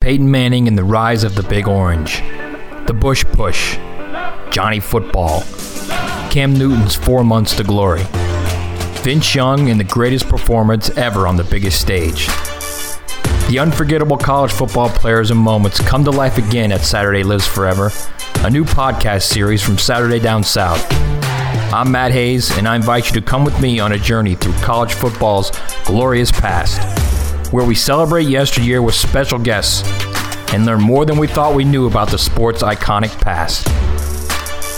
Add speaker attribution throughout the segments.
Speaker 1: Peyton Manning and the rise of the Big Orange, the Bush Push, Johnny Football, Cam Newton's four months to glory, Vince Young and the greatest performance ever on the biggest stage. The unforgettable college football players and moments come to life again at Saturday Lives Forever, a new podcast series from Saturday Down South. I'm Matt Hayes, and I invite you to come with me on a journey through college football's glorious past where we celebrate yesteryear with special guests and learn more than we thought we knew about the sport's iconic past.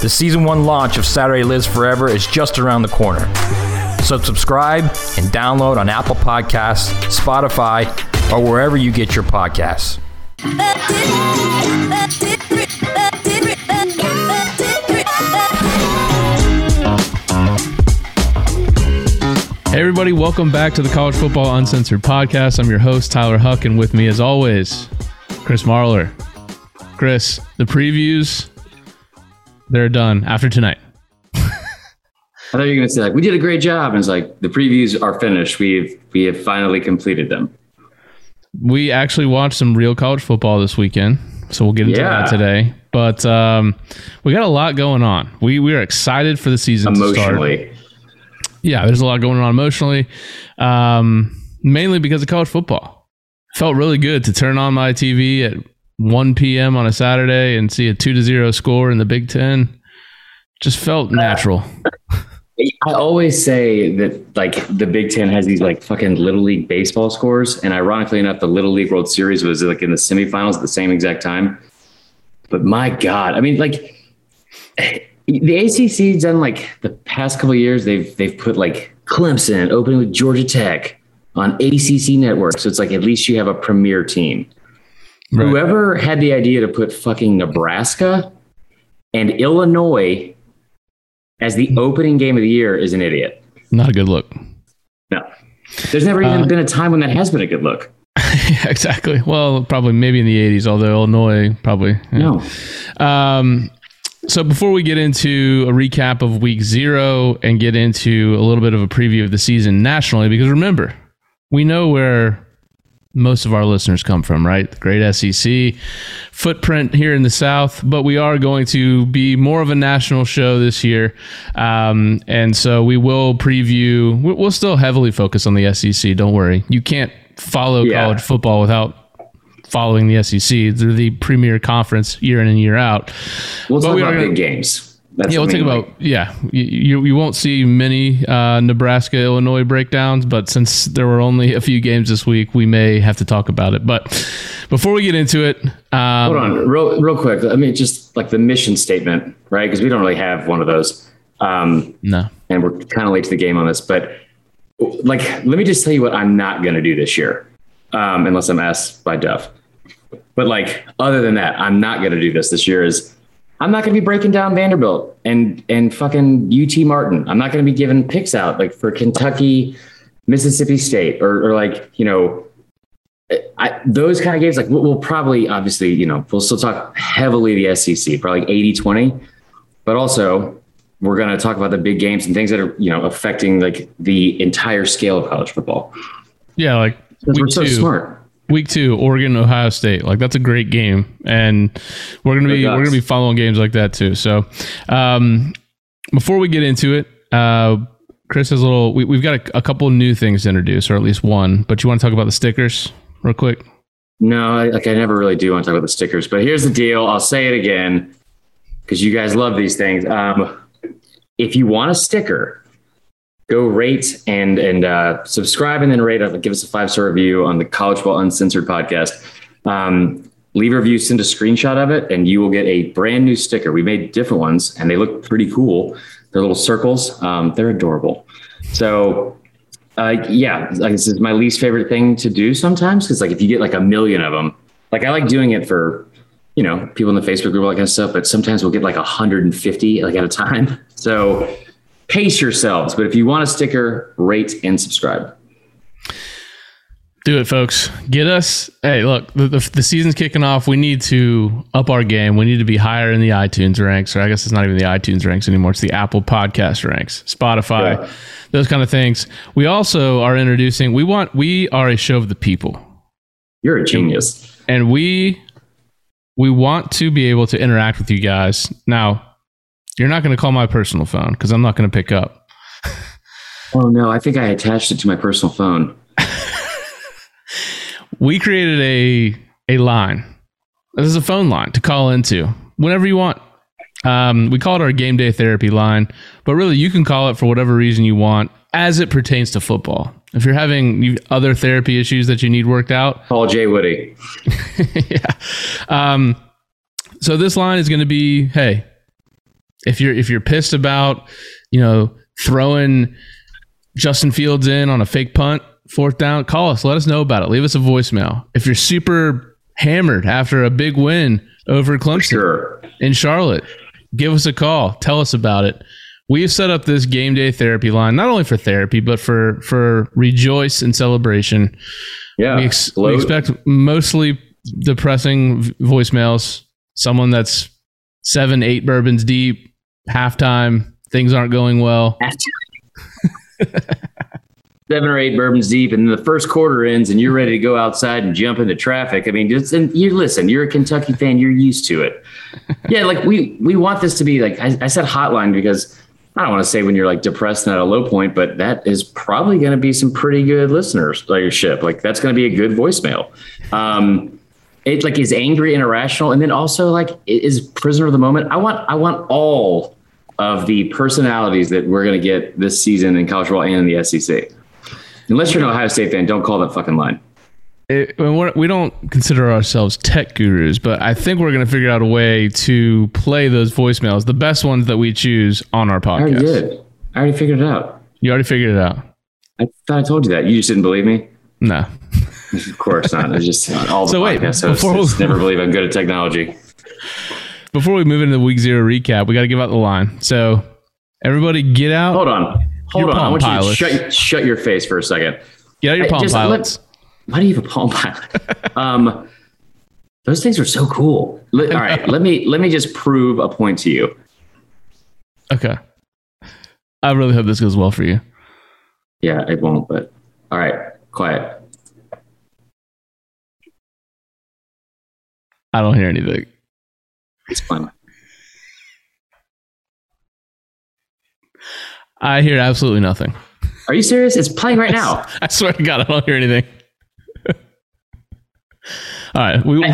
Speaker 1: The season one launch of Saturday Lives Forever is just around the corner. So subscribe and download on Apple Podcasts, Spotify, or wherever you get your podcasts.
Speaker 2: Hey, everybody, welcome back to the College Football Uncensored podcast. I'm your host, Tyler Huck, and with me, as always, Chris Marler. Chris, the previews, they're done after tonight.
Speaker 3: I thought you were going to say, like, we did a great job. And it's like, the previews are finished. We've, we have finally completed them.
Speaker 2: We actually watched some real college football this weekend. So we'll get into
Speaker 3: Yeah.
Speaker 2: that today. But um, we got a lot going on. We, we are excited for the season to start.
Speaker 3: Emotionally.
Speaker 2: Yeah, there's a lot going on emotionally, um, mainly because of college football. Felt really good to turn on my TV at 1 p.m. on a Saturday and see a two to zero score in the Big Ten. Just felt natural.
Speaker 3: I always say that like the Big Ten has these like fucking little league baseball scores, and ironically enough, the Little League World Series was like in the semifinals at the same exact time. But my God, I mean, like the ACC's done like the past couple of years, they've they've put like Clemson opening with Georgia Tech on ACC network, so it's like at least you have a premier team.
Speaker 2: Right.
Speaker 3: Whoever had the idea to put fucking Nebraska and Illinois as the opening game of the year is an idiot.
Speaker 2: Not a good look.
Speaker 3: No. There's never even
Speaker 2: Uh,
Speaker 3: been a time when that has been a good look.
Speaker 2: yeah, exactly. Well, probably maybe in the 80s, although Illinois probably. yeah.
Speaker 3: No.
Speaker 2: Um, so before we get into a recap of week zero and get into a little bit of a preview of the season nationally, because remember, we know where most of our listeners come from, right? The great SEC footprint here in the South, but we are going to be more of a national show this year. Um, and so we will preview, we- we'll still heavily focus on the SEC. Don't worry. You can't follow
Speaker 3: Yeah.
Speaker 2: college football without following the SEC. They're the premier conference year in and year out.
Speaker 3: We'll
Speaker 2: But
Speaker 3: talk
Speaker 2: we
Speaker 3: about big games. That's
Speaker 2: Yeah, we'll talk about yeah. You you won't see many uh, Nebraska Illinois breakdowns, but since there were only a few games this week, we may have to talk about it. But before we get into it, um,
Speaker 3: Hold on, real, real quick. I mean, just like the mission statement, right? Because we don't really have one of those. Um,
Speaker 2: no,
Speaker 3: and we're kind of late to the game on this, but like, let me just tell you what I'm not going to do this year, um, unless I'm asked by Duff. But like, other than that, I'm not going to do this this year. Is I'm not going to be breaking down Vanderbilt and and fucking UT Martin. I'm not going to be giving picks out like for Kentucky, Mississippi State, or, or like you know. I, those kind of games, like we'll, we'll probably, obviously, you know, we'll still talk heavily the SEC, probably 80 20, but also we're going to talk about the big games and things that are you know affecting like the entire scale of college football.
Speaker 2: yeah, like
Speaker 3: we're so smart.
Speaker 2: Week two, Oregon Ohio State, like that's a great game, and we're gonna be we're gonna be following games like that too. So, um, before we get into it, uh, Chris has a little. We, we've got a, a couple new things to introduce, or at least one. But you want to talk about the stickers real quick?
Speaker 3: No, I, like I never really do want to talk about the stickers, but here's the deal. I'll say it again because you guys love these things. Um, if you want a sticker, go rate and and uh, subscribe and then rate. Give us a five star review on the College Ball Uncensored podcast. Um, leave a review, send a screenshot of it, and you will get a brand new sticker. We made different ones, and they look pretty cool. They're little circles. Um, they're adorable. So uh, yeah, like this is my least favorite thing to do sometimes because like if you get like a million of them, like I like doing it for you know people in the Facebook group all that kind of stuff, but sometimes we'll get like 150 like at a time. So pace yourselves. But if you want a sticker, rate and subscribe.
Speaker 2: Do it, folks. Get us. Hey, look, the, the, the season's kicking off. We need to up our game. We need to be higher in the iTunes ranks, or I guess it's not even the iTunes ranks anymore. It's the Apple Podcast ranks, Spotify,
Speaker 3: Yeah.
Speaker 2: those kind of things. We also are introducing. We want. We are a show of the people,
Speaker 3: You're a genius.
Speaker 2: and we we want to be able to interact with you guys. Now, you're not going to call my personal phone because I'm not going to pick up.
Speaker 3: Oh no, I think I attached it to my personal phone.
Speaker 2: we created a a line. This is a phone line to call into whenever you want. Um, we call it our game day therapy line, but really you can call it for whatever reason you want as it pertains to football. If you're having other therapy issues that you need worked out,
Speaker 3: Paul J. Woody.
Speaker 2: yeah. Um, so this line is going to be, hey, if you're if you're pissed about, you know, throwing Justin Fields in on a fake punt, fourth down, call us. Let us know about it. Leave us a voicemail. If you're super hammered after a big win over Clemson
Speaker 3: Sure.
Speaker 2: in Charlotte, give us a call. Tell us about it. We have set up this game day therapy line, not only for therapy, but for for rejoice and celebration.
Speaker 3: Yeah.
Speaker 2: We, ex- we expect mostly depressing voicemails. Someone that's seven, eight bourbons deep, halftime, things aren't going well.
Speaker 3: seven or eight bourbons deep, and the first quarter ends, and you're ready to go outside and jump into traffic. I mean, just and you listen. You're a Kentucky fan. You're used to it. yeah, like we we want this to be like I, I said, hotline because I don't want to say when you're like depressed and at a low point, but that is probably going to be some pretty good listeners ship. Like that's going to be a good voicemail. Um, it like is angry and irrational, and then also like is prisoner of the moment. I want I want all of the personalities that we're going to get this season in college football and in the SEC. Unless you're an Ohio State fan, don't call that fucking line.
Speaker 2: It, we don't consider ourselves tech gurus, but I think we're going to figure out a way to play those voicemails, the best ones that we choose on our podcast.
Speaker 3: I already did. I already figured it out.
Speaker 2: You already figured it out.
Speaker 3: I thought I told you that. You just didn't believe me.
Speaker 2: No.
Speaker 3: Of course not. It's just all the
Speaker 2: So wait,
Speaker 3: podcast hosts
Speaker 2: before we-
Speaker 3: never believe I'm good at technology.
Speaker 2: Before we move into the week zero recap, we got to give out the line. So everybody get out,
Speaker 3: Hold on. Hold on. I want
Speaker 2: Pilots.
Speaker 3: you to shut, shut your face for a second.
Speaker 2: get out your Palm
Speaker 3: just let-
Speaker 2: Pilots.
Speaker 3: Why do you have a Palm Pilot? um, those things are so cool. Let- all right, let me let me just prove a point to you.
Speaker 2: Okay. I really hope this goes well for you.
Speaker 3: Yeah, it won't, but all right, quiet.
Speaker 2: I don't hear anything.
Speaker 3: It's fine.
Speaker 2: I hear absolutely nothing.
Speaker 3: Are you serious? It's playing right now.
Speaker 2: I swear to God, I don't hear anything. All right. We,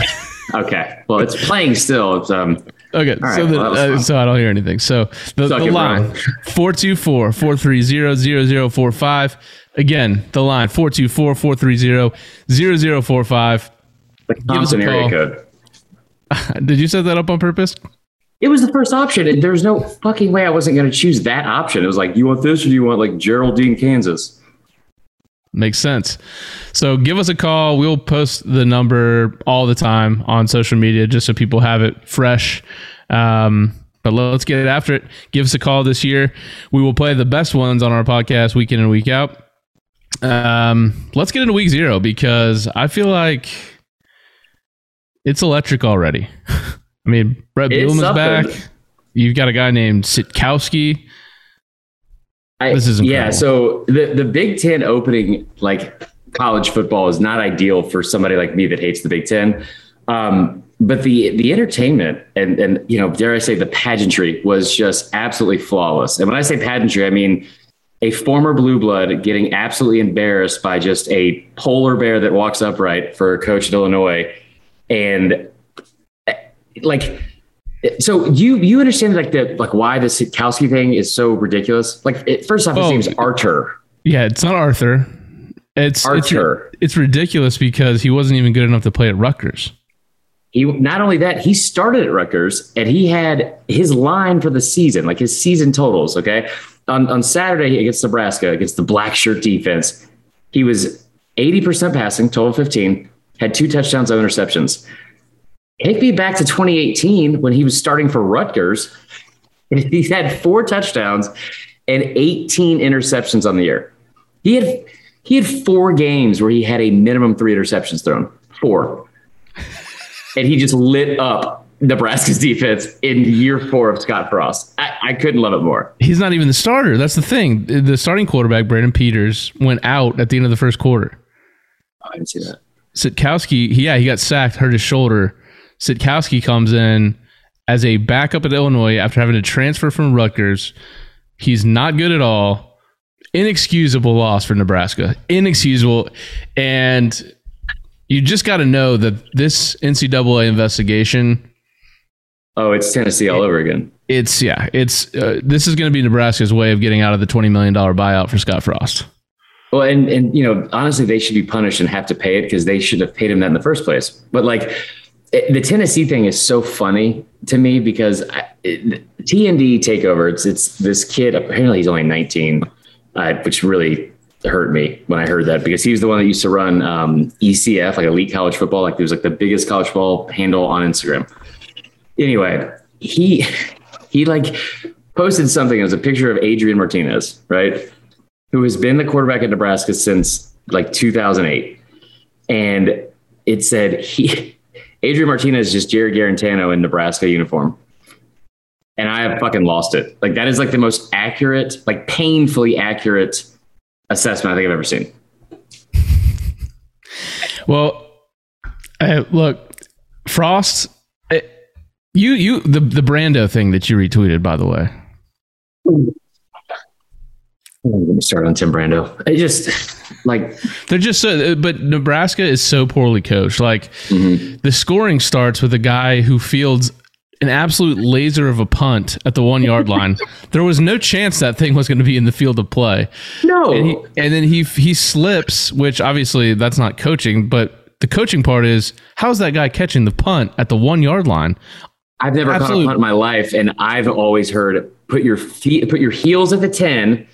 Speaker 3: Okay. Well, it's playing still. It's um.
Speaker 2: okay.
Speaker 3: right,
Speaker 2: so, the,
Speaker 3: well,
Speaker 2: uh, so I don't hear anything. So the,
Speaker 3: Suck
Speaker 2: the line
Speaker 3: Brian.
Speaker 2: 424 430 0045. Again, the line 424 430 0045.
Speaker 3: Like
Speaker 2: us a
Speaker 3: Thompson area
Speaker 2: call.
Speaker 3: code.
Speaker 2: Did you set that up on purpose?
Speaker 3: It was the first option. and There's no fucking way I wasn't going to choose that option. It was like, you want this or do you want like Geraldine, Kansas?
Speaker 2: Makes sense. So give us a call. We'll post the number all the time on social media just so people have it fresh. Um, but let's get it after it. Give us a call this year. We will play the best ones on our podcast week in and week out. Um, let's get into week zero because I feel like it's electric already. I mean, Brett Bielema's back. You've got a guy named Sitkowski.
Speaker 3: I,
Speaker 2: This is
Speaker 3: yeah. So the the Big Ten opening like college football is not ideal for somebody like me that hates the Big Ten. Um, but the the entertainment and and you know dare I say the pageantry was just absolutely flawless. And when I say pageantry, I mean a former blue blood getting absolutely embarrassed by just a polar bear that walks upright for a coach at Illinois, and eh, like so you you understand like the like why the Sitkowski thing is so ridiculous? Like it, first off, his
Speaker 2: Oh.
Speaker 3: name's Archer.
Speaker 2: Yeah, it's not Arthur. It's it's,
Speaker 3: Archer.
Speaker 2: it's ridiculous because he wasn't even good enough to play at Rutgers.
Speaker 3: He not only that, he started at Rutgers and he had his line for the season, like his season totals. Okay. On, on Saturday against Nebraska, against the black shirt defense, he was 80% passing, total 15, had two touchdowns, no interceptions. Take me back to 2018 when he was starting for Rutgers. and He had four touchdowns and 18 interceptions on the year. He had he had four games where he had a minimum three interceptions thrown. Four and he just lit up Nebraska's defense in year four of Scott Frost. I, I couldn't love it more.
Speaker 2: He's not even the starter. That's the thing. The starting quarterback, Brandon Peters, went out at the end of the first quarter.
Speaker 3: I didn't see that.
Speaker 2: Sitkowski, he, yeah, he got sacked, hurt his shoulder. Sitkowski comes in as a backup at Illinois after having to transfer from Rutgers. He's not good at all. Inexcusable loss for Nebraska. Inexcusable. And you just got to know that this NCAA investigation.
Speaker 3: Oh, it's Tennessee all over again.
Speaker 2: It's yeah. It's uh, this is going to be Nebraska's way of getting out of the twenty million dollar buyout for Scott Frost.
Speaker 3: Well, and and you know, honestly, they should be punished and have to pay it because they should have paid him that in the first place. But like, it, the Tennessee thing is so funny to me because I, it, TND takeover. It's it's this kid. Apparently, he's only nineteen, uh, which really hurt me when I heard that because he was the one that used to run um, ECF, like elite college football. Like, he was like the biggest college football handle on Instagram. Anyway, he he like posted something. It was a picture of Adrian Martinez, right? Who has been the quarterback at Nebraska since like 2008. And it said he, Adrian Martinez just Jarrett Guarantano in Nebraska uniform. And I have fucking lost it. Like that is like the most accurate, like painfully accurate assessment I think I've ever seen.
Speaker 2: Well, uh, look, Frost, uh, you you the the Brando thing that you retweeted, by the way.
Speaker 3: Let me start on Tim Brando. I just like
Speaker 2: they're just so, but Nebraska is so poorly coached. Like mm-hmm. the scoring starts with a guy who fields an absolute laser of a punt at the one yard line. there was no chance that thing was going to be in the field of play.
Speaker 3: No,
Speaker 2: and, he, and then he he slips, which obviously that's not coaching, but the coaching part is how's that guy catching the punt at the one yard line?
Speaker 3: I've never caught a punt in my life, and I've always heard put your feet, put your heels at the ten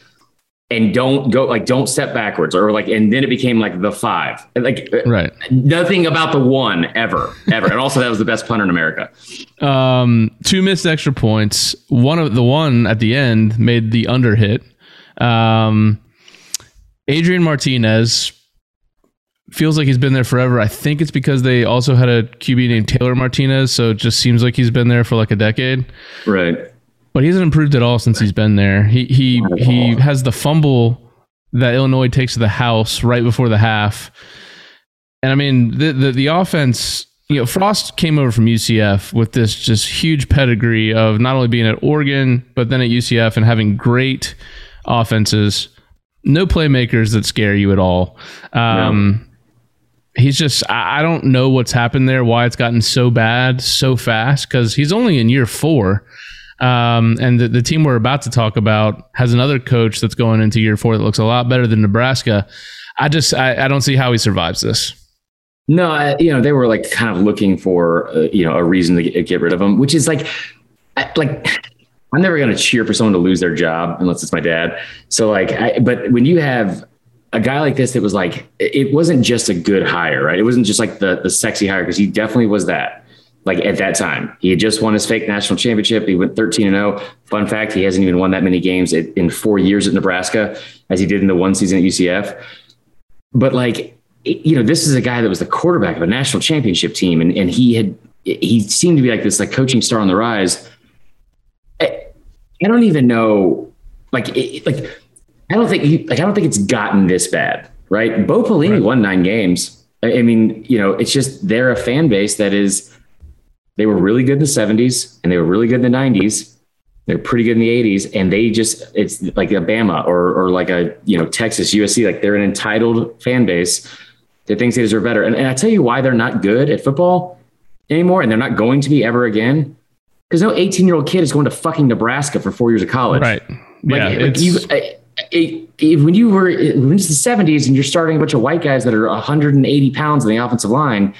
Speaker 3: and don't go like don't step backwards or like and then it became like the five. Like
Speaker 2: uh, right.
Speaker 3: nothing about the one ever ever. And also that was the best punter in america.
Speaker 2: Um two missed extra points. One of the one at the end made the under hit. Um adrian martinez feels like he's been there forever. I think it's because they also had a qb named taylor martinez so it just seems like he's been there for like a decade.
Speaker 3: Right
Speaker 2: but he hasn't improved at all since he's been there. He he he has the fumble that Illinois takes to the house right before the half. And I mean, the the, the offense, you know, Frost came over from UCF with this just huge pedigree of not only being at Oregon, but then at UCF and having great offenses. No playmakers that scare you at all. Um, He's just, I, I don't know what's happened there, why it's gotten so bad so fast, because he's only in year four. Um, and the, the, team we're about to talk about has another coach that's going into year four that looks a lot better than Nebraska. I just I, I don't see how he survives this.
Speaker 3: No, I, you know they were like kind of looking for uh, you know a reason to get, get, rid of him, which is like I, like I'm never going to cheer for someone to lose their job unless it's my dad. So like, I, but when you have a guy like this that was like it wasn't just a good hire, right? It wasn't just like the the sexy hire because he definitely was that like at that time. He had just won his fake national championship. He went 13 and 0. Fun fact, he hasn't even won that many games in four years at Nebraska as he did in the one season at UCF. But like, you know, this is a guy that was the quarterback of a national championship team. And, and he had, he seemed to be like this like coaching star on the rise. I, I don't even know, like, it, like, I don't think he, like, I don't think it's gotten this bad, right? Bo Pelini right. won nine games. I mean, you know, it's just they're a fan base that is, they were really good in the 70s and they were really good in the 90s. They're pretty good in the 80s, and they just it's like Alabama or or like a you know Texas USC. Like they're an entitled fan base that thinks they deserve better. And, and I tell you why they're not good at football anymore, and they're not going to be ever again. Because no 18 year old kid is going to fucking Nebraska for four years of college.
Speaker 2: Right.
Speaker 3: Like, yeah. Like you, I, I, when you were when it's the 70s and you're starting a bunch of white guys that are 180 pounds on the offensive line,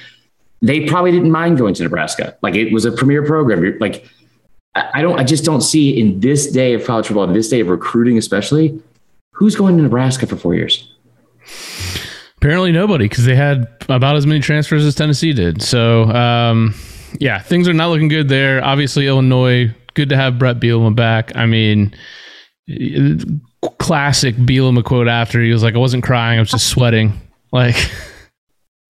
Speaker 3: they probably didn't mind going to Nebraska. Like it was a premier program. Like I don't, I just don't see in this day of college football, in this day of recruiting, especially, who's going to Nebraska for four years.
Speaker 2: Apparently nobody, because they had about as many transfers as Tennessee did. So um, yeah, things are not looking good there. Obviously, Illinois, good to have Brett Bielema back. I mean, classic Bielema quote after he was like, "I wasn't crying, I was just sweating." Like.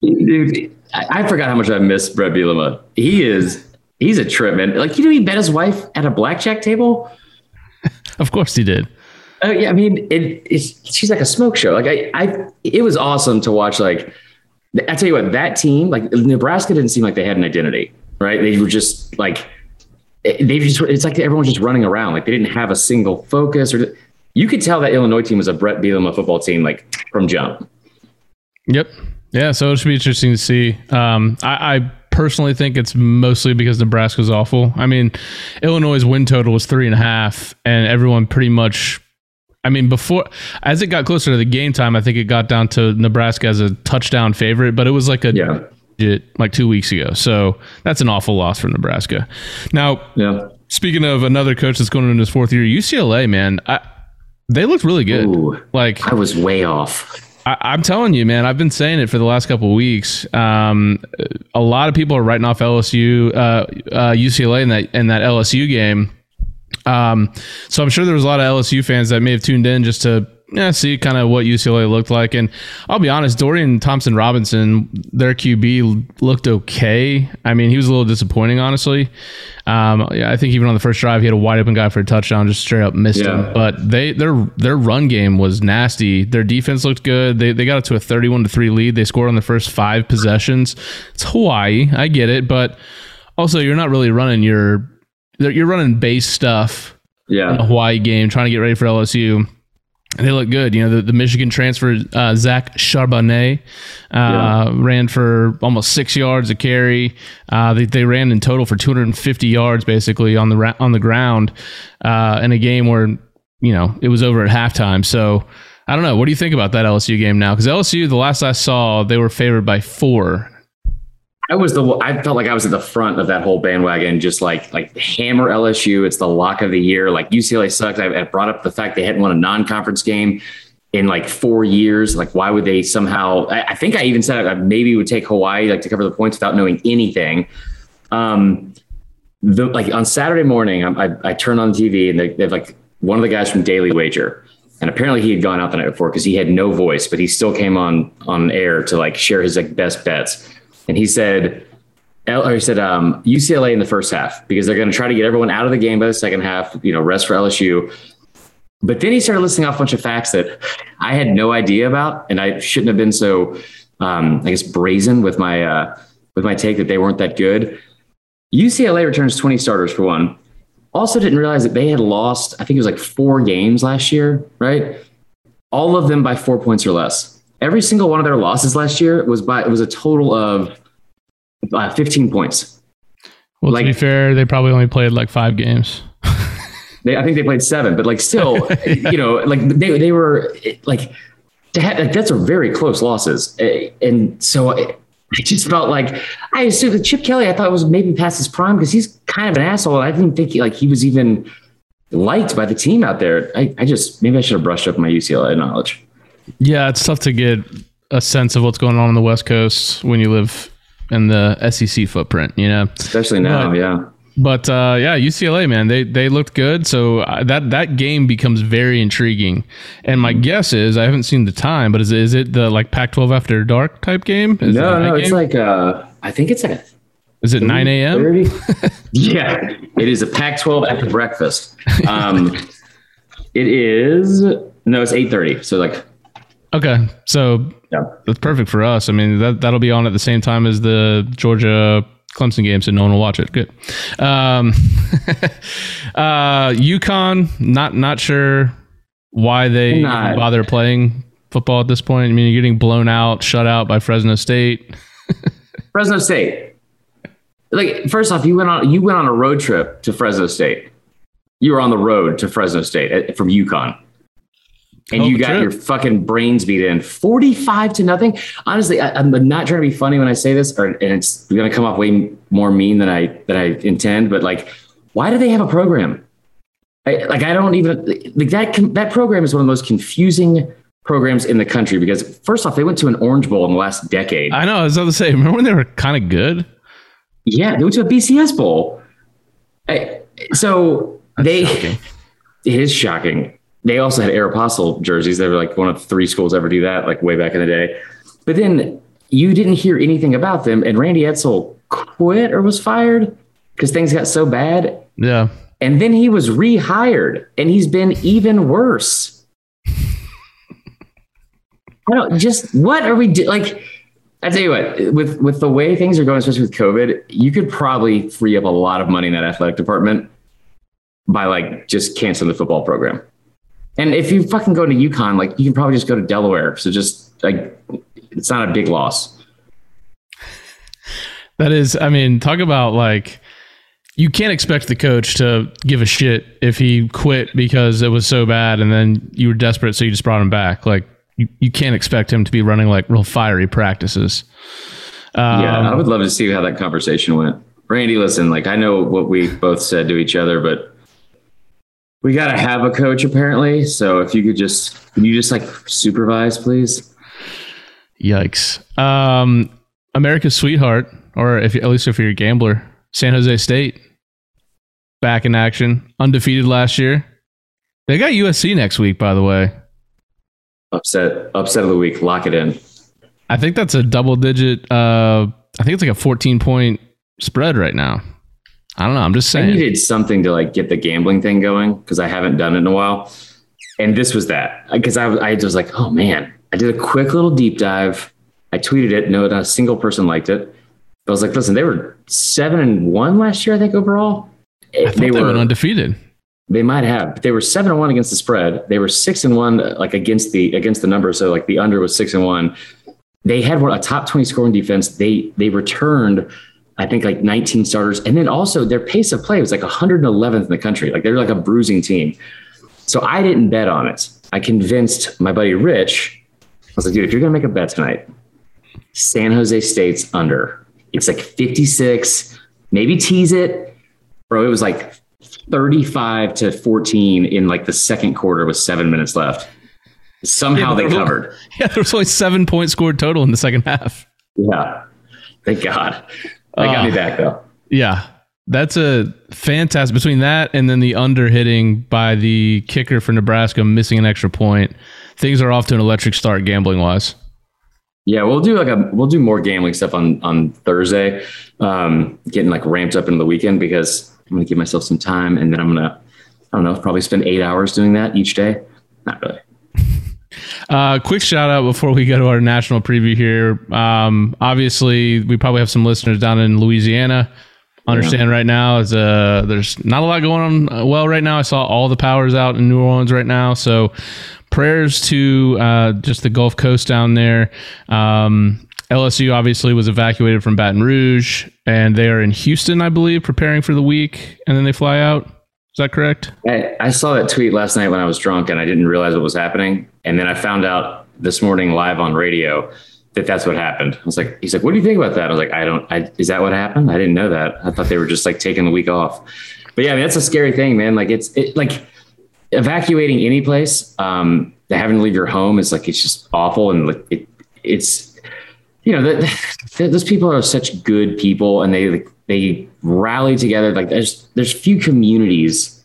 Speaker 3: Dude, I, forgot how much I miss Brett Bielema. He is he's a trip, man. Like you know, he met his wife at a blackjack table.
Speaker 2: of course he did.
Speaker 3: Uh, yeah, I mean, it, she's like a smoke show. Like I, I, it was awesome to watch. Like I tell you what, that team, like Nebraska, didn't seem like they had an identity, right? They were just like they just. It's like everyone's just running around, like they didn't have a single focus. Or you could tell that Illinois team was a Brett Bielema football team, like from jump.
Speaker 2: Yep. Yeah. So it should be interesting to see. Um, I, I personally think it's mostly because Nebraska's awful. I mean, Illinois' win total was three and a half, and everyone pretty much I mean, before as it got closer to the game time, I think it got down to Nebraska as a touchdown favorite, but it was like a
Speaker 3: yeah.
Speaker 2: like two weeks ago. So that's an awful loss for Nebraska. Now,
Speaker 3: yeah.
Speaker 2: speaking of another coach that's going into his fourth year, UCLA, man, I, they looked really good.
Speaker 3: Ooh,
Speaker 2: like
Speaker 3: I was way off.
Speaker 2: I, am telling you, man. I've been saying it for the last couple weeks. Um, a lot of people are writing off LSU, uh, uh, UCLA in that in that LSU game um, so I'm sure there was a lot of LSU fans that may have tuned in just to yeah, see kind of what UCLA looked like. And I'll be honest, Dorian Thompson Robinson, their QB looked okay. I mean, he was a little disappointing, honestly. Um, yeah, I think even on the first drive, he had a wide open guy for a touchdown, just straight up missed yeah. him. But they their their run game was nasty. Their defense looked good. They they got it to a 31 to three lead. They scored on the first five possessions. It's Hawaii, I get it, but also you're not really running your you're running base stuff
Speaker 3: yeah.
Speaker 2: in a Hawaii game, trying to get ready for LSU. And they look good. You know, the, the Michigan transfer, uh, Zach Charbonnet, uh, yeah. ran for almost six yards a carry. Uh, they, they ran in total for 250 yards basically on the ra- on the ground uh, in a game where, you know, it was over at halftime. So I don't know. What do you think about that LSU game now? Because LSU, the last I saw, they were favored by four
Speaker 3: I was the I felt like I was at the front of that whole bandwagon, just like like hammer LSU. It's the lock of the year. Like UCLA sucks. I, I brought up the fact they hadn't won a non-conference game in like four years. Like, why would they somehow? I, I think I even said I maybe would take Hawaii like to cover the points without knowing anything. Um, the, like on Saturday morning, I, I, I turned on TV and they, they have like one of the guys from Daily Wager, and apparently he had gone out the night before because he had no voice, but he still came on on air to like share his like best bets and he said, or he said um, UCLA in the first half because they're going to try to get everyone out of the game by the second half. You know, rest for LSU. But then he started listing off a bunch of facts that I had no idea about, and I shouldn't have been so, um, I guess, brazen with my uh, with my take that they weren't that good. UCLA returns 20 starters for one. Also, didn't realize that they had lost. I think it was like four games last year, right? All of them by four points or less every single one of their losses last year was by it was a total of uh, 15 points.
Speaker 2: Well, like, to be fair, they probably only played like five games.
Speaker 3: they, I think they played seven, but like still, you know, like they they were like, have, like that's a very close losses, and so I just felt like I assumed that Chip Kelly. I thought was maybe past his prime because he's kind of an asshole. I didn't think he, like he was even liked by the team out there. I, I just maybe I should have brushed up my UCLA knowledge.
Speaker 2: Yeah, it's tough to get a sense of what's going on on the West Coast when you live in the SEC footprint, you know.
Speaker 3: Especially now, but, yeah.
Speaker 2: But uh, yeah, UCLA man, they they looked good. So uh, that that game becomes very intriguing. And my guess is I haven't seen the time, but is is it the like Pac-12 after dark type game? Is
Speaker 3: no, no, it's like uh, I think it's like a.
Speaker 2: Is it 9 a.m.?
Speaker 3: yeah, it is a Pac-12 after breakfast. Um, it is no, it's 8:30. So like
Speaker 2: Okay, so yeah. that's perfect for us. I mean, that that'll be on at the same time as the Georgia Clemson game, so no one will watch it. Good. Um, uh, UConn, not not sure why they bother playing football at this point. I mean, you're getting blown out, shut out by Fresno State.
Speaker 3: Fresno State. Like first off, you went on you went on a road trip to Fresno State. You were on the road to Fresno State eh, from UConn and oh, you got your fucking brains beat in 45 to nothing. Honestly, I, am not trying to be funny when I say this, or, and it's going to come off way more mean than I than I intend. But like, why do they have a program? I, like, I don't even like that. That program is one of the most confusing programs in the country because first off, they went to an Orange Bowl in the last decade.
Speaker 2: I know. I was about to say, remember when they were kind of good?
Speaker 3: Yeah, they went to a BCS bowl. I, so That's they. Shocking. It is shocking they also had Aeropostale jerseys. They were like one of three schools ever do that, like way back in the day. But then you didn't hear anything about them, and Randy Edsall quit or was fired because things got so bad.
Speaker 2: Yeah.
Speaker 3: And then he was rehired, and he's been even worse. I don't just what are we do like? I tell you what, with with the way things are going, especially with COVID, you could probably free up a lot of money in that athletic department by like just canceling the football program. And if you fucking go to UConn, like you can probably just go to Delaware. So just like it's not a big loss.
Speaker 2: That is, I mean, talk about like you can't expect the coach to give a shit if he quit because it was so bad and then you were desperate so you just brought him back. Like you, you can't expect him to be running like real fiery practices.
Speaker 3: Um, yeah, I would love to see how that conversation went. Randy, listen, like I know what we both said to each other, but we got to have a coach apparently. So if you could just, can you just like supervise, please?
Speaker 2: Yikes. Um, America's sweetheart, or if at least if you're a gambler, San Jose State back in action, undefeated last year. They got USC next week, by the way.
Speaker 3: Upset, upset of the week. Lock it in.
Speaker 2: I think that's a double digit. Uh, I think it's like a 14 point spread right now. I don't know. I'm just saying.
Speaker 3: I needed something to like get the gambling thing going because I haven't done it in a while. And this was that uh, because I, I was like, oh man, I did a quick little deep dive. I tweeted it. No, not a single person liked it. I was like, listen, they were seven and one last year, I think overall.
Speaker 2: I they, were undefeated.
Speaker 3: They might have. But they were seven and one against the spread. They were six and one uh, like against the against the number. So like the under was six and one. They had a top twenty scoring defense. They they returned I think like 19 starters. And then also their pace of play was like 111th in the country. Like they're like a bruising team. So I didn't bet on it. I convinced my buddy Rich. I was like, dude, if you're going to make a bet tonight, San Jose State's under. It's like 56, maybe tease it. Bro, it was like 35 to 14 in like the second quarter with seven minutes left. Somehow yeah, they covered.
Speaker 2: Only, yeah, there was only seven points scored total in the second half.
Speaker 3: Yeah. Thank God. They got uh, me back though.
Speaker 2: Yeah. That's a fantastic between that and then the under hitting by the kicker for Nebraska missing an extra point. Things are off to an electric start gambling wise.
Speaker 3: Yeah, we'll do like a we'll do more gambling stuff on on Thursday. Um, getting like ramped up into the weekend because I'm gonna give myself some time and then I'm gonna I don't know probably spend eight hours doing that each day. Not really.
Speaker 2: Uh, quick shout out before we go to our national preview here. Um, obviously, we probably have some listeners down in Louisiana. Understand yeah. right now is uh, there's not a lot going on uh, well right now. I saw all the powers out in New Orleans right now, so prayers to uh, just the Gulf Coast down there. Um, LSU obviously was evacuated from Baton Rouge, and they are in Houston, I believe, preparing for the week, and then they fly out. Is that correct?
Speaker 3: I, I, saw that tweet last night when I was drunk and I didn't realize what was happening. And then I found out this morning live on radio that that's what happened. I was like, he's like, what do you think about that? I was like, I don't, I, is that what happened? I didn't know that. I thought they were just like taking the week off. But yeah, I mean, that's a scary thing, man. Like it's it, like evacuating any place, um, having to leave your home is like, it's just awful. And like, it, it's, you know, that those people are such good people and they, like, they rally together. Like there's there's few communities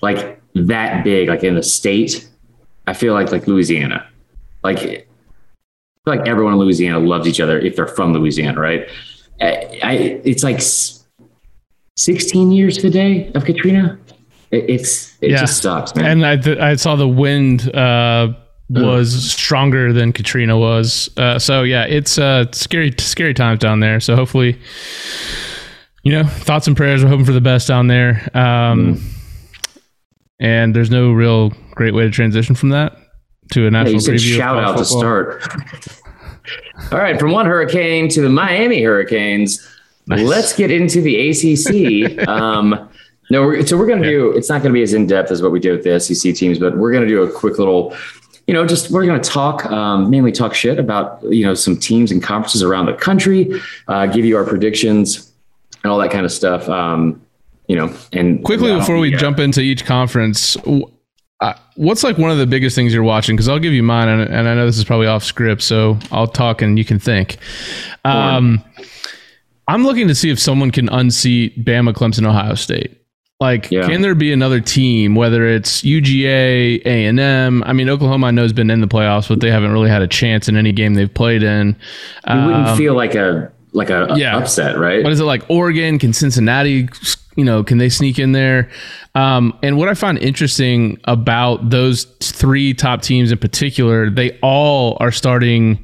Speaker 3: like that big, like in the state. I feel like like Louisiana, like like everyone in Louisiana loves each other if they're from Louisiana, right? I, I it's like 16 years today of Katrina. It, it's it yeah. just stops, man.
Speaker 2: And I th- I saw the wind uh, was stronger than Katrina was. Uh, so yeah, it's uh, scary scary times down there. So hopefully you know, thoughts and prayers. We're hoping for the best down there. Um, mm. And there's no real great way to transition from that to a national yeah, preview.
Speaker 3: Shout out football. to start. All right, from one hurricane to the Miami Hurricanes. Nice. Let's get into the ACC. um, no, we're, so we're going to yeah. do. It's not going to be as in depth as what we did with the SEC teams, but we're going to do a quick little. You know, just we're going to talk, um, mainly talk shit about you know some teams and conferences around the country. Uh, give you our predictions and all that kind of stuff. Um, you know, and
Speaker 2: quickly before we yeah. jump into each conference, uh, what's like one of the biggest things you're watching? Because I'll give you mine, and, and, I know this is probably off script, so I'll talk and you can think. Um, I'm looking to see if someone can unseat Bama, Clemson, Ohio State. Like, yeah. can there be another team, whether it's UGA, A and M? I mean, Oklahoma I know has been in the playoffs, but they haven't really had a chance in any game they've played in.
Speaker 3: Um, wouldn't feel like a like a, yeah. upset, right?
Speaker 2: What is it like? Oregon? Can Cincinnati? You know, can they sneak in there? Um, and what I find interesting about those three top teams in particular, they all are starting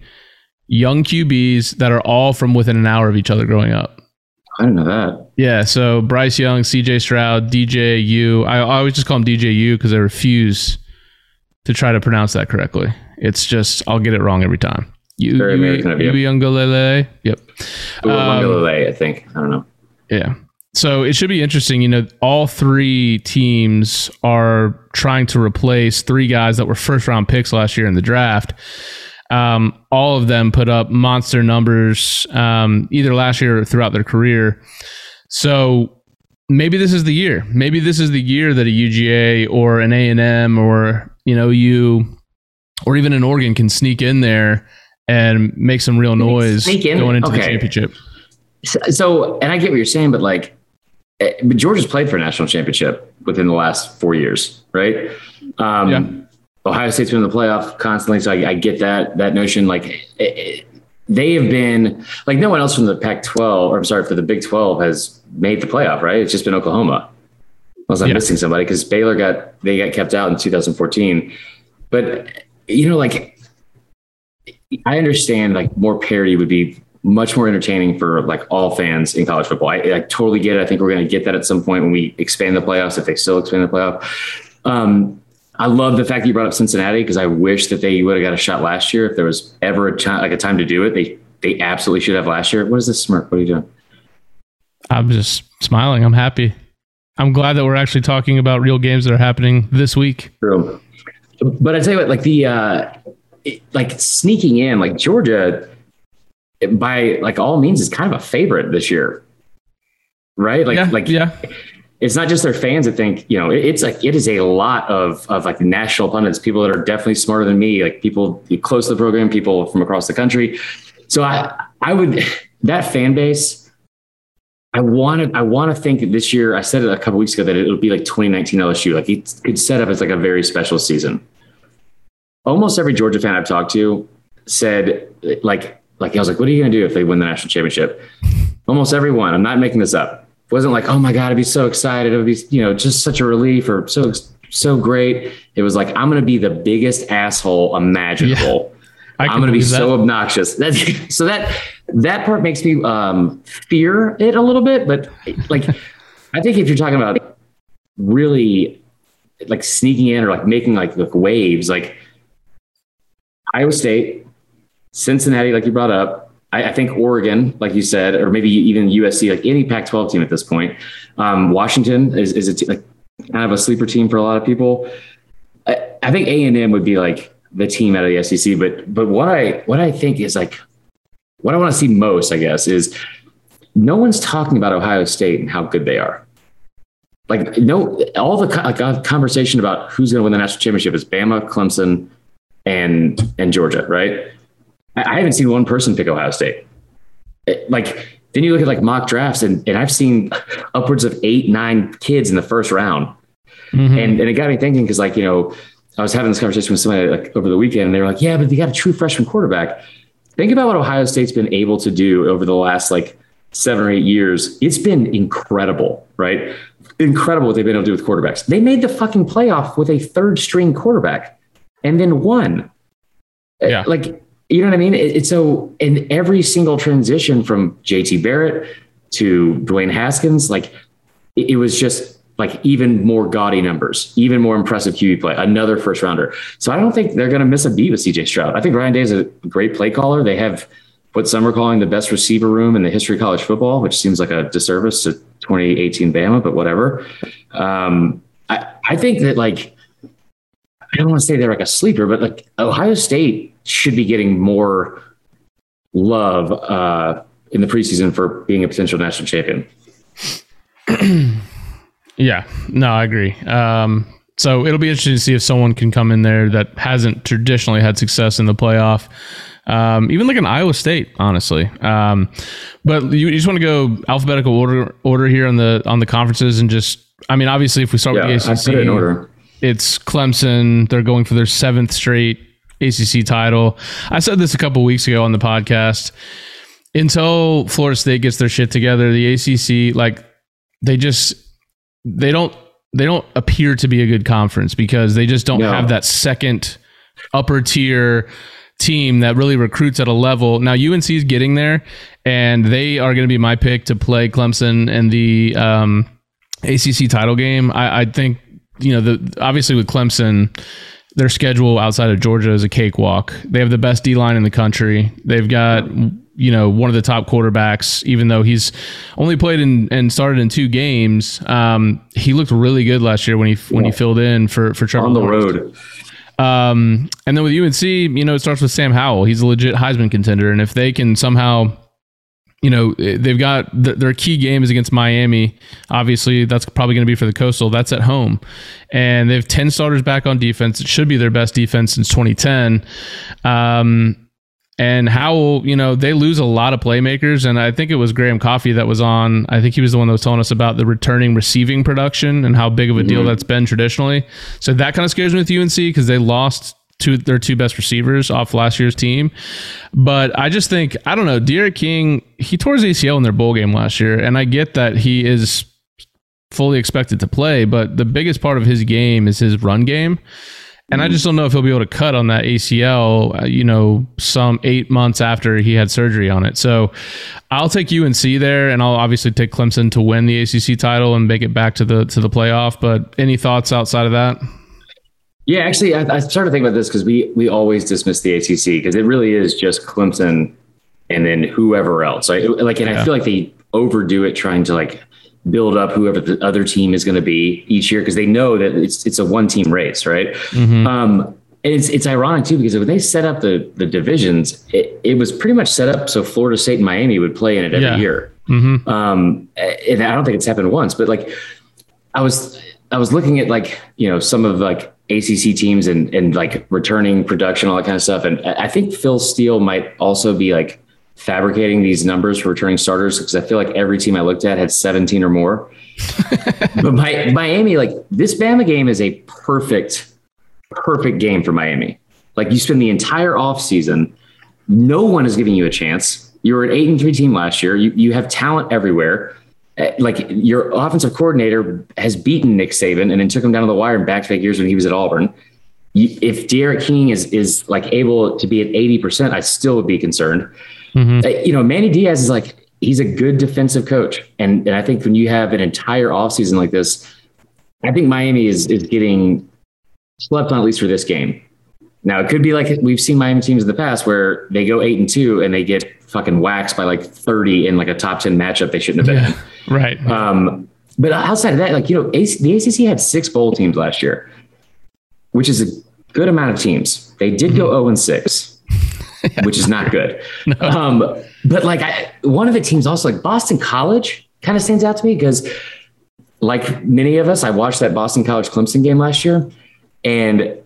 Speaker 2: young QBs that are all from within an hour of each other growing up.
Speaker 3: I didn't know that.
Speaker 2: Yeah, so Bryce Young, CJ Stroud, DJU. I, I always just call him DJU because I refuse to try to pronounce that correctly. It's just I'll get it wrong every time. You,
Speaker 3: Very American of you.
Speaker 2: Uiagalelei. Yep.
Speaker 3: Ooh,
Speaker 2: Um,
Speaker 3: I think. I don't know.
Speaker 2: Yeah. So it should be interesting. You know, all three teams are trying to replace three guys that were first round picks last year in the draft. Um, all of them put up monster numbers um, either last year or throughout their career. So maybe this is the year. Maybe this is the year that a UGA or an A and M or you know you or even an Oregon can sneak in there and make some real noise
Speaker 3: in?
Speaker 2: going into the championship.
Speaker 3: So, and I get what you're saying, but like, eh, but Georgia's played for a national championship within the last four years, right? Um,
Speaker 2: Yeah.
Speaker 3: Ohio State's been in the playoff constantly, so I, I get that that notion. Like, eh, eh, they have been like no one else from the Pac-12, or I'm sorry, for the Big 12 has made the playoff, right? It's just been Oklahoma. Unless I'm
Speaker 2: Yeah.
Speaker 3: missing somebody, because Baylor got they got kept out in 2014. But you know, like I understand like more parity would be much more entertaining for like all fans in college football. I, I totally get it. I think we're going to get that at some point when we expand the playoffs, if they still expand the playoff. Um, I love the fact that you brought up Cincinnati because I wish that they would have got a shot last year. If there was ever a time, like a time to do it, they they absolutely should have last year. What is this smirk? What are you doing?
Speaker 2: I'm just smiling. I'm happy. I'm glad that we're actually talking about real games that are happening this week.
Speaker 3: True. But I tell you what, like the uh it- like sneaking in, like Georgia by like all means is kind of a favorite this year. Right? Like
Speaker 2: yeah,
Speaker 3: like
Speaker 2: yeah,
Speaker 3: it's not just their fans that think, you know, it- it's like it is a lot of of like national pundits, people that are definitely smarter than me, like people close to the program, people from across the country. So I I would that fan base I want to I want to think that this year I said it a couple weeks ago that it'll be like 2019 LSU like it could set up as like a very special season. Almost every Georgia fan I've talked to said like like I was like what are you going to do if they win the national championship? Almost everyone, I'm not making this up. Wasn't like oh my god, I'd be so excited. It would be you know just such a relief or so so great. It was like I'm going to be the biggest asshole imaginable.
Speaker 2: I
Speaker 3: I'm going to be
Speaker 2: that.
Speaker 3: so obnoxious. That's so that that part makes me um, fear it a little bit. But like, I think if you're talking about really like sneaking in or like making like, like waves, like Iowa State, Cincinnati, like you brought up. I, I think Oregon, like you said, or maybe even USC, like any Pac-12 team at this point. Um, Washington is is a t- like kind of a sleeper team for a lot of people. I, I think A and M would be like the team out of the SEC. But but what I what I think is like what I want to see most, I guess, is no one's talking about Ohio State and how good they are. Like no, all the like uh, conversation about who's going to win the national championship is Bama, Clemson, and and Georgia, right? I, I haven't seen one person pick Ohio State. It- like then you look at like mock drafts, and and I've seen upwards of eight, nine kids in the first round
Speaker 2: Mhm.
Speaker 3: and and it got me thinking because like you know I was having this conversation with somebody like over the weekend and they were like yeah but they got a true freshman quarterback think about what Ohio State's been able to do over the last like seven or eight years it's been incredible right incredible what they've been able to do with quarterbacks they made the fucking playoff with a third string quarterback and then one.
Speaker 2: Yeah.
Speaker 3: like you know what I mean it, it's so in every single transition from JT Barrett to Dwayne Haskins like it, it was just like even more gaudy numbers, even more impressive QB play, another first rounder. So I don't think they're going to miss a beat with CJ Stroud. I think Ryan Day is a great play caller. They have what some are calling the best receiver room in the history of college football, which seems like a disservice to 2018 Bama, but whatever. Um, I, I think that like, I don't want to say they're like a sleeper, but like Ohio State should be getting more love uh, in the preseason for being a potential national champion.
Speaker 2: Yeah, no, I agree. Um, so it'll be interesting to see if someone can come in there that hasn't traditionally had success in the playoff. Um, even like an Iowa State, honestly. Um, but you, you just want to go alphabetical order order here on the on the conferences and just, I mean, obviously, if we start
Speaker 3: Yeah,
Speaker 2: with the
Speaker 3: I
Speaker 2: ACC,
Speaker 3: put it in order.
Speaker 2: It's Clemson. They're going for their seventh straight ACC title. I said this a couple weeks ago on the podcast. Until Florida State gets their shit together, the ACC, like, they just they don't they don't appear to be a good conference because they just don't
Speaker 3: No.
Speaker 2: have that second upper tier team that really recruits at a level. Now UNC is getting there, and they are going to be my pick to play Clemson in the um, ACC title game. I, I think you know the obviously with Clemson their schedule outside of Georgia is a cakewalk. They have the best D line in the country. They've got you know one of the top quarterbacks. Even though he's only played in, and started in two games, um, he looked really good last year when he when he filled in for for Trevor
Speaker 3: on the
Speaker 2: Lawrence.
Speaker 3: road.
Speaker 2: Um, and then with UNC, you know, it starts with Sam Howell. He's a legit Heisman contender, and if they can somehow you know they've got their key game is against Miami. Obviously, that's probably going to be for the Coastal. That's at home, and they have ten starters back on defense. It should be their best defense since 2010. Um, and Howell, you know, they lose a lot of playmakers, and I think it was Graham Coffee that was on. I think he was the one that was telling us about the returning receiving production and how big of a deal that's been traditionally. So that kind of scares me with UNC because they lost two their two best receivers off last year's team. But I just think I don't know. D'Eriq King he tore his ACL in their bowl game last year, and I get that he is fully expected to play, but the biggest part of his game is his run game. And I just don't know if he'll be able to cut on that ACL, uh, you know, some eight months after he had surgery on it. So I'll take UNC there, and I'll obviously take Clemson to win the ACC title and make it back to the to the playoff. But any thoughts outside of that?
Speaker 3: Yeah, actually, I, I started thinking about this because we we always dismiss the ACC because it really is just Clemson and then whoever else. Right? Like, and I feel like they overdo it trying to like build up whoever the other team is going to be each year because they know that it's it's a one team race, right? Um, and it's it's ironic too because when they set up the the divisions, it, it was pretty much set up so Florida State and Miami would play in it every
Speaker 2: Yeah.
Speaker 3: year.
Speaker 2: Mm-hmm.
Speaker 3: Um, and I don't think it's happened once, but like I was I was looking at like you know some of like ACC teams and and like returning production all that kind of stuff, and I think Phil Steele might also be like fabricating these numbers for returning starters because I feel like every team I looked at had 17 or more. but my, Miami, like this Bama game is a perfect, perfect game for Miami. Like you spend the entire offseason, no one is giving you a chance. You were an eight and three team last year. You you have talent everywhere. Uh, Like your offensive coordinator has beaten Nick Saban and then took him down to the wire in back to back years when he was at Auburn. You, if D'Eriq King is is like able to be at eighty percent, I still would be concerned.
Speaker 2: Mhm.
Speaker 3: Uh, You know, Manny Diaz is like he's a good defensive coach, and and I think when you have an entire offseason like this, I think Miami is is getting slept on at least for this game. Now it could be like we've seen Miami teams in the past where they go eight and two and they get fucking waxed by like thirty in like a top ten matchup they shouldn't have been.
Speaker 2: Yeah, right.
Speaker 3: Um, but outside of that, like you know, AC, the ACC had six bowl teams last year, which is a good amount of teams. They did go zero and six, which is not good. Um, but like I, one of the teams also like Boston College kind of stands out to me because like many of us, I watched that Boston College Clemson game last year, and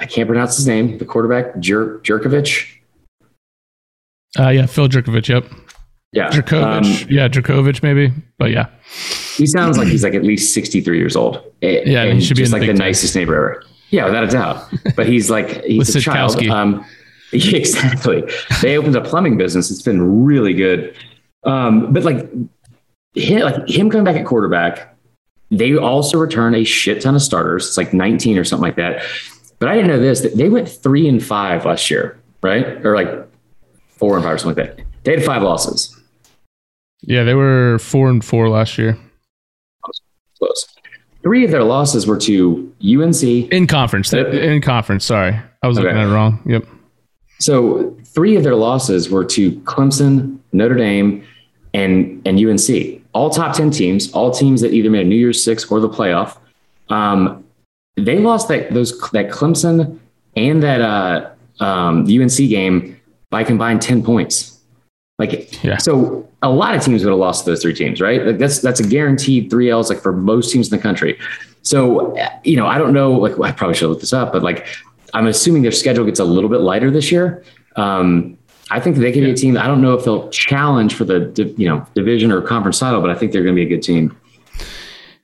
Speaker 3: I can't pronounce his name. The quarterback, Jer- Jerkovich.
Speaker 2: Uh, yeah, Phil Jerkovich. Yep,
Speaker 3: Yeah,
Speaker 2: Jerkovich.
Speaker 3: Um,
Speaker 2: yeah, Jerkovich maybe. But yeah,
Speaker 3: he sounds like he's like at least sixty-three years old. A-
Speaker 2: Yeah, he should be
Speaker 3: just
Speaker 2: the
Speaker 3: like the
Speaker 2: Big
Speaker 3: nicest neighbor ever. Yeah, without a doubt. But he's like he's a child. Um, yeah, exactly. They opened a plumbing business. It's been really good. Um, but like him, like him coming back at quarterback, they also return a shit ton of starters. It's like 19 or something like that. But I didn't know this that they went three and five last year, right? Or like four and five or something like that. They had five losses.
Speaker 2: Yeah, they were four and four last year
Speaker 3: Close. Three of their losses were to UNC,
Speaker 2: in conference. In conference. Sorry, I was looking at it wrong. Yep.
Speaker 3: So three of their losses were to Clemson, Notre Dame, and and UNC. All top ten teams, all teams that either made a New Year's Six or the playoff. Um, they lost that those that Clemson and that uh, um, UNC game by combined ten points. Like
Speaker 2: Yeah.
Speaker 3: so, a lot of teams would have lost to those three teams, right? Like that's that's a guaranteed three L's, like for most teams in the country. So uh, you know, I don't know. Like I probably should look this up, but like I'm assuming their schedule gets a little bit lighter this year. Um, I think they can be a team. I don't know if they'll challenge for the you know division or conference title, but I think they're going to be a good team.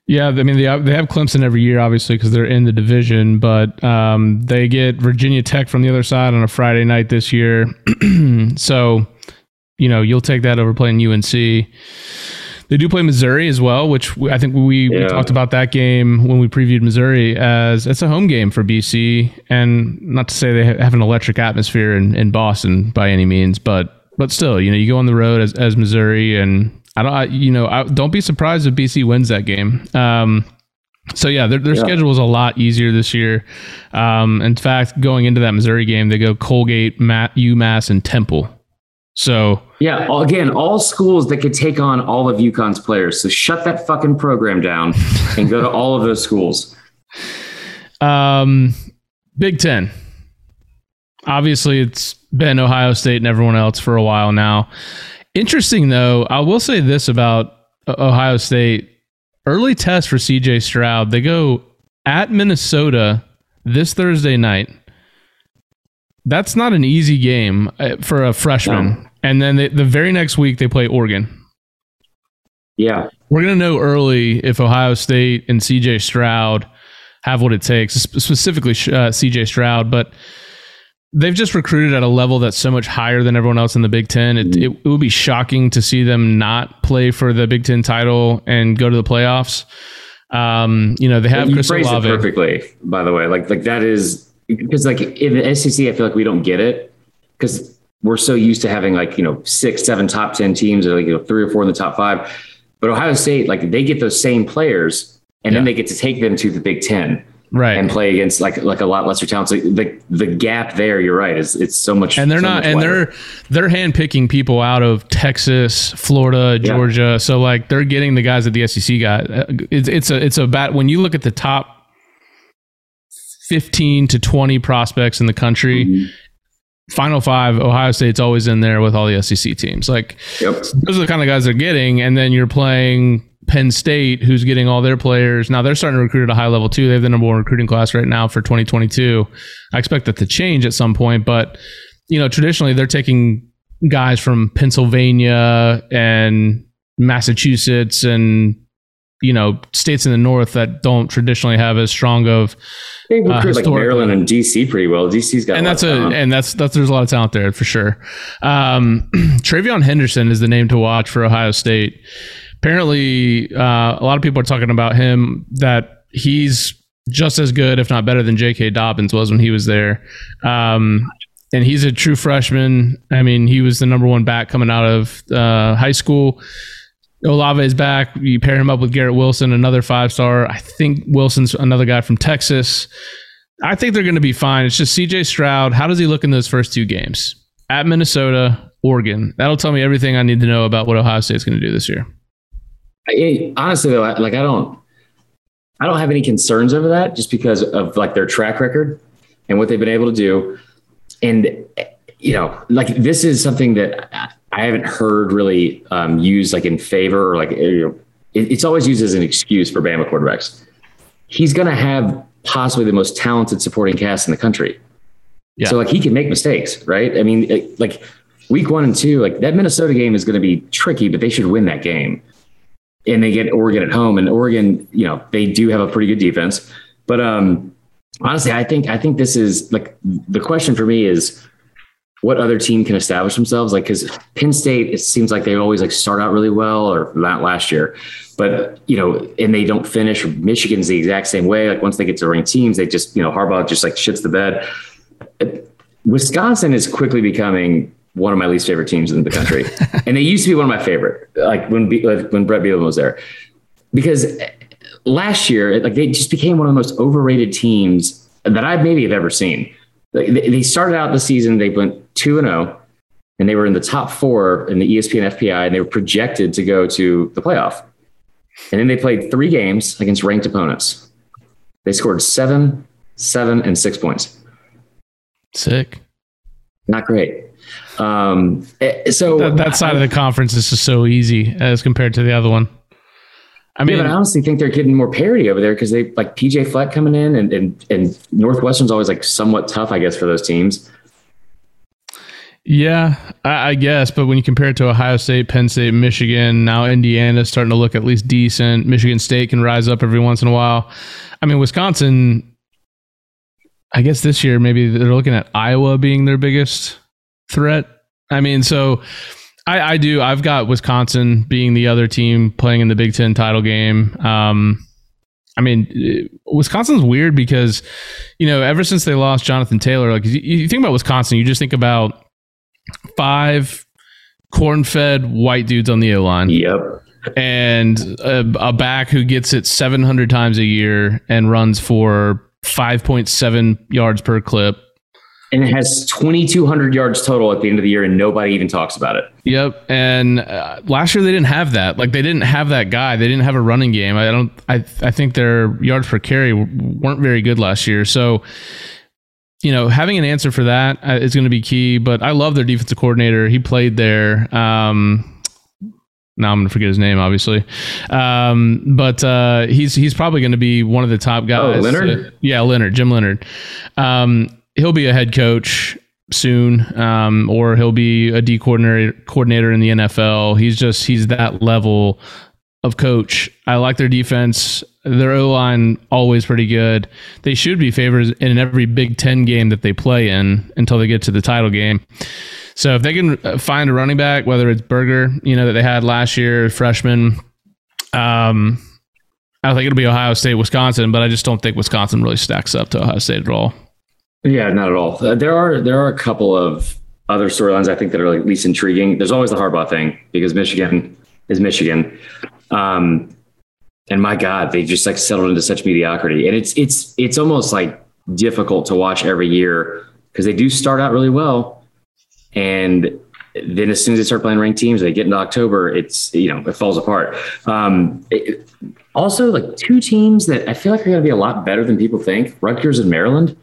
Speaker 2: Yeah, I mean they have, they have Clemson every year, obviously, because they're in the division. But um, they get Virginia Tech from the other side on a Friday night this year. so, you know, you'll take that over playing UNC. They do play Missouri as well, which I think we, we talked about that game when we previewed Missouri as it's a home game for BC, and not to say they have an electric atmosphere in, in Boston by any means, but but still, you know, you go on the road as, as Missouri, and I don't, I, you know, I, don't be surprised if BC wins that game. Um, so yeah, their, their
Speaker 3: Yeah.
Speaker 2: schedule is a lot easier this year. Um, in fact, going into that Missouri game, they go Colgate, Matt, UMass, and Temple. So
Speaker 3: Yeah, again, all schools that could take on all of UConn's players. So shut that fucking program down and go to all of those schools.
Speaker 2: Um, Big Ten. Obviously, it's been Ohio State and everyone else for a while now. Interesting, though, I will say this about Ohio State. Early test for CJ Stroud. They go at Minnesota this Thursday night. That's not an easy game uh, for a freshman.
Speaker 3: No.
Speaker 2: And then they, the very next week, they play Oregon.
Speaker 3: Yeah,
Speaker 2: We're going to know early if Ohio State and CJ Stroud have what it takes, specifically uh, CJ Stroud, but they've just recruited at a level that's so much higher than everyone else in the Big Ten. It, it, it would be shocking to see them not play for the Big Ten title and go to the playoffs. Um, you know, they have
Speaker 3: you
Speaker 2: Chris
Speaker 3: phrased it
Speaker 2: Olave.
Speaker 3: perfectly. By the way, like like that is because like in the SEC, I feel like we don't get it because we're so used to having like you know six, seven top ten teams, or like you know three or four in the top five. But Ohio State, like they get those same players, and then they get to take them to the Big Ten
Speaker 2: Right.
Speaker 3: and play against like like a lot lesser talent. So the the gap there, you're right, is it's so much.
Speaker 2: and they're
Speaker 3: so
Speaker 2: not and
Speaker 3: wider.
Speaker 2: they're they're handpicking people out of Texas, Florida,
Speaker 3: Yeah.
Speaker 2: Georgia. So like they're getting the guys that the SEC got. It's it's a it's a bat when you look at the top 15 to 20 prospects in the country,
Speaker 3: Mhm.
Speaker 2: final 5 Ohio State's always in there with all the SEC teams. Like
Speaker 3: Yep.
Speaker 2: those are the kind of guys they're getting and then you're playing Penn State who's getting all their players. Now they're starting to recruit at a high level too. They have the number one recruiting class right now for 2022. I expect that to change at some point, but you know, traditionally they're taking guys from Pennsylvania and Massachusetts and you know, states in the north that don't traditionally have as strong of
Speaker 3: They recruit like. Maryland and DC pretty well. DC's got
Speaker 2: and that's a and that's that's there's a lot of talent there for sure. Um, TreVeyon Henderson is the name to watch for Ohio State. Apparently, uh, a lot of people are talking about him that he's just as good, if not better, than J.K. Dobbins was when he was there. Um, and he's a true freshman. I mean, he was the number one back coming out of uh, high school. Olave is back. You pair him up with Garrett Wilson, another five star. I think Wilson's another guy from Texas. I think they're going to be fine. It's just CJ Stroud. How does he look in those first two games? At Minnesota, Oregon. That'll tell me everything I need to know about what Ohio State's going to do this year.
Speaker 3: I- honestly though, I- like I don't, I don't have any concerns over that just because of like their track record and what they've been able to do. And you know, like this is something that I haven't heard really um, used like in favor or like you know, it, it's always used as an excuse for Bama quarterbacks. He's going to have possibly the most talented supporting cast in the country.
Speaker 2: Yeah.
Speaker 3: So like he can make mistakes, right? I mean, it- like week one and two, like that Minnesota game is going to be tricky, but they should win that game and they get Oregon at home. And Oregon, you know, they do have a pretty good defense. But um, honestly, I think I think this is like the question for me is what other team can establish themselves? Like, because Penn State, it seems like they always like start out really well, or not last year, but you know, and they don't finish. Michigan's the exact same way. Like once they get to ranked teams, they just you know Harbaugh just like shits the bed. Wisconsin is quickly becoming one of my least favorite teams in the country, and they used to be one of my favorite. Like when like when Bret Bielema was there, because last year like they just became one of the most overrated teams that I maybe have ever seen. They started out the season they went two and zero, and they were in the top four in the ESPN FPI, and they were projected to go to the playoff. And then they played three games against ranked opponents. They scored seven, seven, and six points
Speaker 2: Sick.
Speaker 3: not great. Um, eh, so
Speaker 2: That, that side of the conference is just so easy as compared to the other one. I
Speaker 3: I
Speaker 2: mean,
Speaker 3: but I honestly think they're getting more parity over there because they like PJ Fleck coming in, and and and Northwestern's always like somewhat tough, I guess, for those teams.
Speaker 2: Yeah, I, I guess. But when you compare it to Ohio State, Penn State, Michigan, now Indiana's starting to look at least decent. Michigan State can rise up every once in a while. I mean, Wisconsin. I guess this year maybe they're looking at Iowa being their biggest threat. I mean, so I, I do. I've got Wisconsin being the other team playing in the Big Ten title game. Um, I mean, uh, Wisconsin's weird because, you know, ever since they lost Jonathan Taylor, like you, you think about Wisconsin, you just think about five corn-fed white dudes on the O line.
Speaker 3: Yep.
Speaker 2: And a, a back who gets it 700 times a year and runs for 5.7 yards per clip
Speaker 3: and it has 2,200 yards total at the end of the year, and nobody even talks about it.
Speaker 2: Yep. And uh, last year they didn't have that. Like they didn't have that guy. They didn't have a running game. I don't. I I think their yards per carry weren't very good last year. So. You know, having an answer for that uh, going to be key. But I love their defensive coordinator. He played there. Um, now I'm going to forget his name, obviously. Um, but uh, he's he's probably going to be one of the top guys.
Speaker 3: Oh, Leonhard.
Speaker 2: Uh, yeah, Leonhard. Jim Leonhard. Um, he'll be a head coach soon, um, or he'll be a D coordinator coordinator in the NFL. He's just he's that level of coach. I like their defense. Their O line always pretty good. They should be favorites in every Big Ten game that they play in until they get to the title game. So if they can uh, find a running back, whether it's Berger, you know that they had last year, freshman, um, I think it'll be Ohio State, Wisconsin, but I just don't think Wisconsin really stacks up to Ohio State at all.
Speaker 3: Yeah, not at all. Uh, there are there are a couple of other storylines I think that are like least intriguing. There's always the Harbaugh thing because Michigan is Michigan, um, and my God, they just like settled into such mediocrity, and it's it's it's almost like difficult to watch every year because they do start out really well, and then as soon as they start playing ranked teams, they get into October, it's you know it falls apart. Um, it, also, like two teams that I feel like are going to be a lot better than people think: Rutgers and Maryland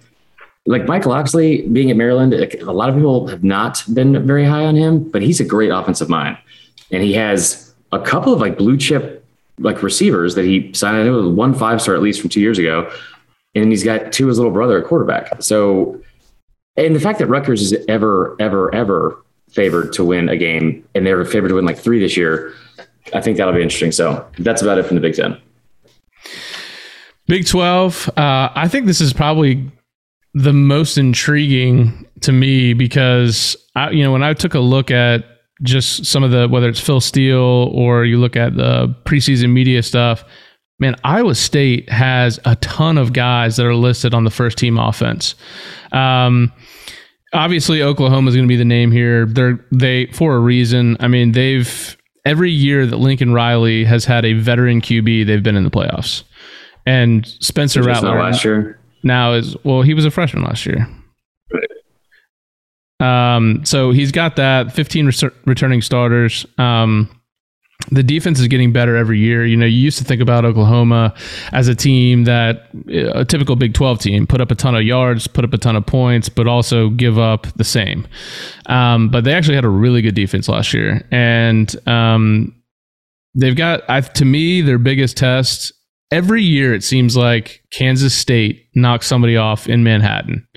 Speaker 3: like Mike Locksley being at Maryland, a lot of people have not been very high on him, but he's a great offensive mind. And he has a couple of like blue chip like receivers that he signed. I know was one five star at least from two years ago. And he's got two his little brother at quarterback. So, and the fact that Rutgers is ever, ever, ever favored to win a game and they're favored to win like three this year, I think that'll be interesting. So that's about it from the Big Ten.
Speaker 2: Big 12. Uh, I think this is probably the most intriguing to me because I, you know, when I took a look at just some of the whether it's Phil Steele or you look at the preseason media stuff, man, Iowa State has a ton of guys that are listed on the first team offense. Um, obviously, Oklahoma is going to be the name here. They're they for a reason. I mean, they've every year that Lincoln Riley has had a veteran QB, they've been in the playoffs. And Spencer Rattler
Speaker 3: last year
Speaker 2: now is well, he was a freshman last year. Um, so he's got that 15 re- returning starters. Um, the defense is getting better every year. You know, you used to think about Oklahoma as a team that a typical Big 12 team put up a ton of yards, put up a ton of points, but also give up the same. Um, but they actually had a really good defense last year, and um, they've got, I, to me, their biggest test every year it seems like Kansas State knocks somebody off in Manhattan.